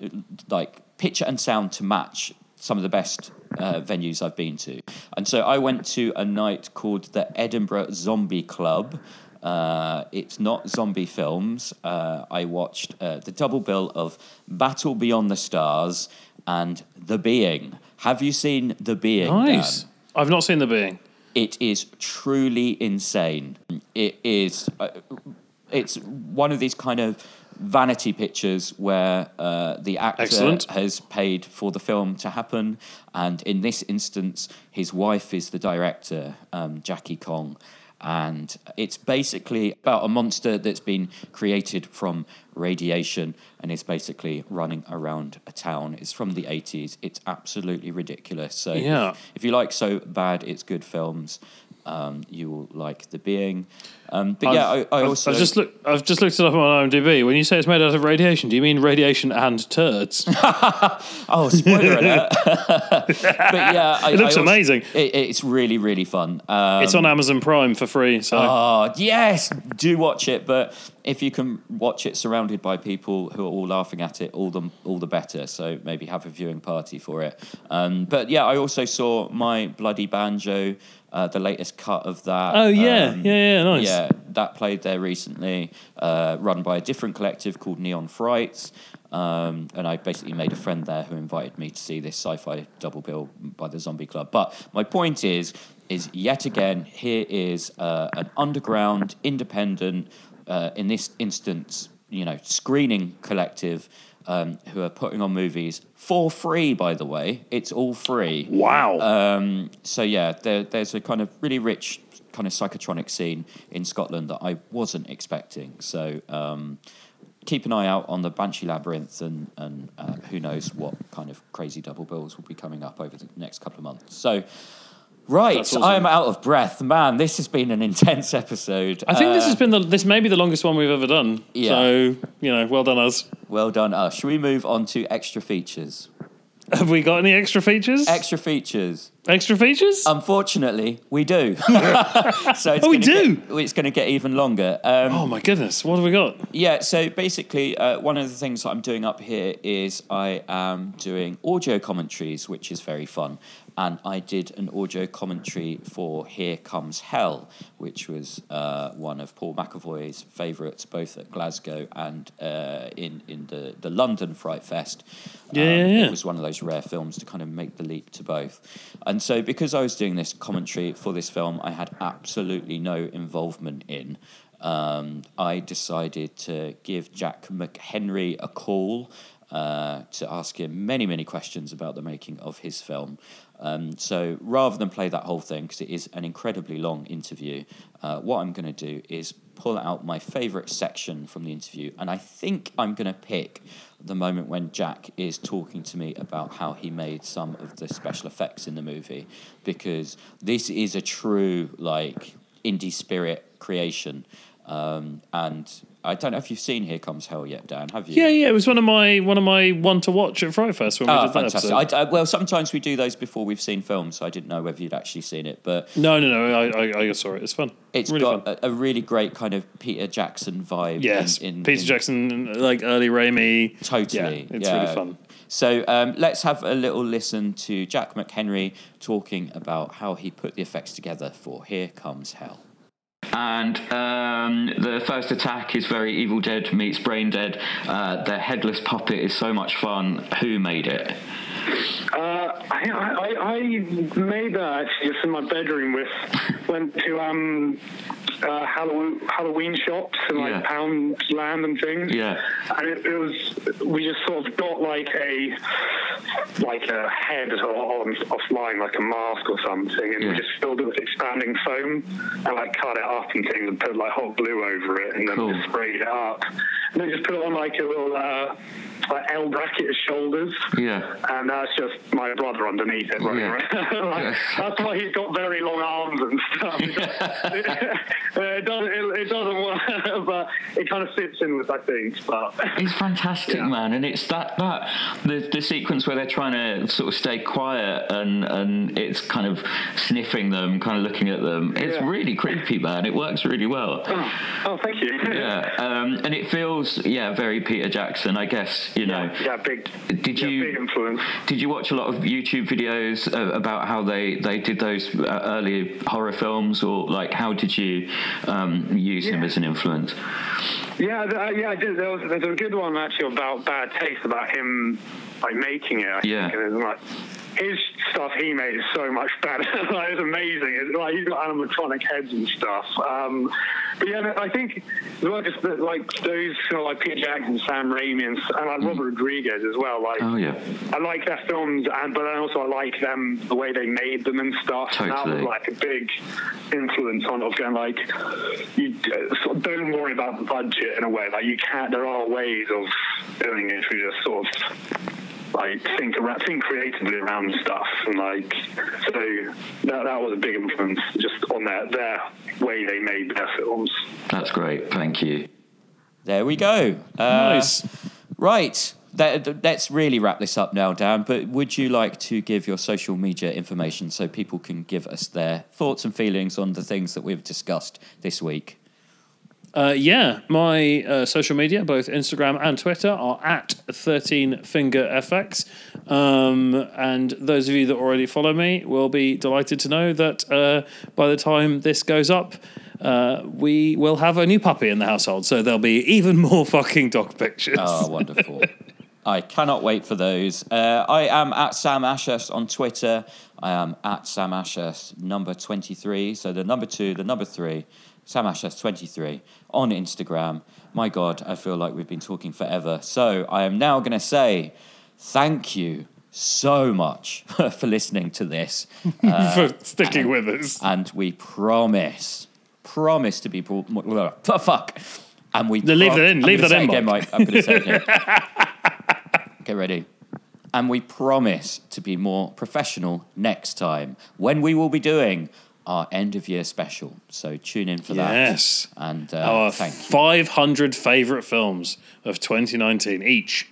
like picture and sound to match some of the best uh, venues I've been to. And so I went to a night called the Edinburgh Zombie Club. Uh, it's not zombie films. Uh, I watched uh, the double bill of Battle Beyond the Stars and The Being. Have you seen The Being? Nice. Dan? I've not seen the being. It is truly insane. It is. Uh, it's one of these kind of vanity pictures where uh, the actor Excellent. has paid for the film to happen, and in this instance, his wife is the director, um, Jackie Kong. And it's basically about a monster that's been created from radiation and is basically running around a town. It's from the 80s. It's absolutely ridiculous. So, Yeah. if you like so bad it's good films, um, you will like The Being. Um, but yeah, I, I also I've just look, I've just looked it up on IMDb. When you say it's made out of radiation, do you mean radiation and turds? oh spoiler alert. but yeah, I, It looks also- amazing. It, it's really really fun. Um, it's on Amazon Prime for free. So Oh yes, do watch it. But if you can watch it surrounded by people who are all laughing at it, all the all the better. So maybe have a viewing party for it. Um, but yeah, I also saw my bloody banjo, uh, the latest cut of that. oh yeah, Um, yeah, yeah, nice. yeah, that played there recently, uh, run by a different collective called Neon Frights. Um, and I basically made a friend there who invited me to see this sci-fi double bill by the Zombie Club. But my point is, is yet again, here is uh, an underground, independent, uh, in this instance, you know, screening collective um, who are putting on movies for free. By the way, it's all free. Wow. Um, so yeah, there, there's a kind of really rich kind of psychotronic scene in Scotland that I wasn't expecting. So um, keep an eye out on the Banshee Labyrinth, and and uh, who knows what kind of crazy double bills will be coming up over the next couple of months. So. Right, awesome. I'm out of breath, man. This has been an intense episode. I think this Uh, has been the this may be the longest one we've ever done. Yeah. So you know, well done us. well done. Us. Should we move on to extra features? Have we got any extra features? Extra features. extra features? Unfortunately, we do. so it's Oh, we do? Get, it's going to get even longer. Um, oh my goodness, what have we got? Yeah, so basically, uh, one of the things that I'm doing up here is I am doing audio commentaries, which is very fun. And I did an audio commentary for Here Comes Hell, which was uh, one of Paul McEvoy's favourites, both at Glasgow and uh, in, in the, the London Fright Fest. Yeah, yeah, yeah. It was one of those rare films to kind of make the leap to both. And so, because I was doing this commentary for this film, I had absolutely no involvement in. Um, I decided to give Jack McHenry a call uh, to ask him many, many questions about the making of his film. Um, so rather than play that whole thing, because it is an incredibly long interview, uh, what I'm going to do is pull out my favourite section from the interview, and I think I'm going to pick the moment when Jack is talking to me about how he made some of the special effects in the movie, because this is a true like indie spirit creation. Um, and I don't know if you've seen Here Comes Hell yet, Dan. Have you? Yeah, yeah, it was one of my one of my one to watch at Fright Fest when we Oh, did that fantastic! episode. I, I- well, sometimes we do those before we've seen films, so I didn't know whether you'd actually seen it. But no, no, no, I, I, I saw it. It's fun. it's really got fun. a, a really great kind of Peter Jackson vibe. Yes, in, in, Peter in- Jackson, like early Raimi. Totally. Yeah, it's yeah. really fun. So um, let's have a little listen to Jack McHenry talking about how he put the effects together for Here Comes Hell. And um, the first attack is very Evil Dead meets Brain Dead. Uh, the headless puppet is so much fun. Who made it? Uh, I, I, I made that actually just in my bedroom with went to um uh, Halloween Halloween shops and like Yeah. Poundland and things. Yeah. And it, it was we just sort of got like a like a head or on offline like a mask or something, and Yeah. we just filled it with expanding foam and like cut it up and things and put like hot glue over it and then Cool. just sprayed it up. And then just put it on like a little uh, like L bracket as shoulders. Yeah. And that's just my brother underneath it running Yeah. around. like, that's why he's got very long arms and stuff. it, doesn't, it, it doesn't work, but it kind of fits in with, I think. But It's fantastic, Yeah. man, and it's that that the the sequence where they're trying to sort of stay quiet and and it's kind of sniffing them, kind of looking at them. It's Yeah. really creepy, man. It works really well. oh, oh, thank you. Yeah, um, and it feels yeah very Peter Jackson, I guess. You know. yeah, big. Did you- big influence? Did you watch a lot of YouTube videos uh, about how they, they did those uh, early horror films, or like how did you um, use him as an influence? Yeah, th- uh, yeah, I did. There was, there's a good one actually about bad taste about him like making it. I Yeah. think. And like his stuff he made is so much better. like, it's amazing. It's like he's got animatronic heads and stuff. Um, but yeah, I think well just that, like those you know, like Peter Jackson, Sam Raimi, and, and like Robert Rodriguez as well. Like Oh yeah, I like their films, and but then also I like them the way they made them and stuff. And that was like a big influence on of going like you uh, sort of don't worry about the budget in a way. Like you can't. There are ways of doing it you just sort of like think around, think creatively around stuff, and like so that that was a big influence just on their their way they made their films. That's great. Thank you. There we go. Uh, Nice. Right. That, that- let's really wrap this up now, Dan. But would you like to give your social media information so people can give us their thoughts and feelings on the things that we've discussed this week? Uh, yeah, my uh, social media, both Instagram and Twitter, are at 13fingerfx. Um, and those of you that already follow me will be delighted to know that uh, by the time this goes up, uh, we will have a new puppy in the household. So there'll be even more fucking dog pictures. Oh, wonderful. I cannot wait for those. Uh, I am at Sam Ashurst on Twitter. I am at Sam Ashurst number 23. So the number two, the number three, Sam Ashurst 23 on Instagram. My God, I feel like we've been talking forever. So I am now going to say thank you so much for listening to this. for uh, sticking with us. And we promise, promise to be. Pro- fuck. And we No, leave that in, I'm leave that in, again, Mike. Mike. I'm going to say it again. Get ready. And we promise to be more professional next time when we will be doing our end of year special. So tune in for that. Yes. And uh, Our thank you. 500 favourite films of 2019 each.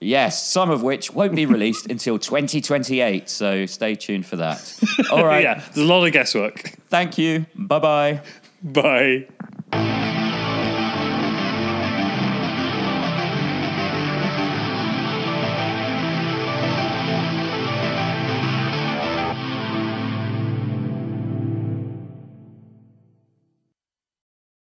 Yes, some of which won't be released until 2028. So stay tuned for that. All right. Yeah, there's a lot of guesswork. Thank you. Bye bye. Bye.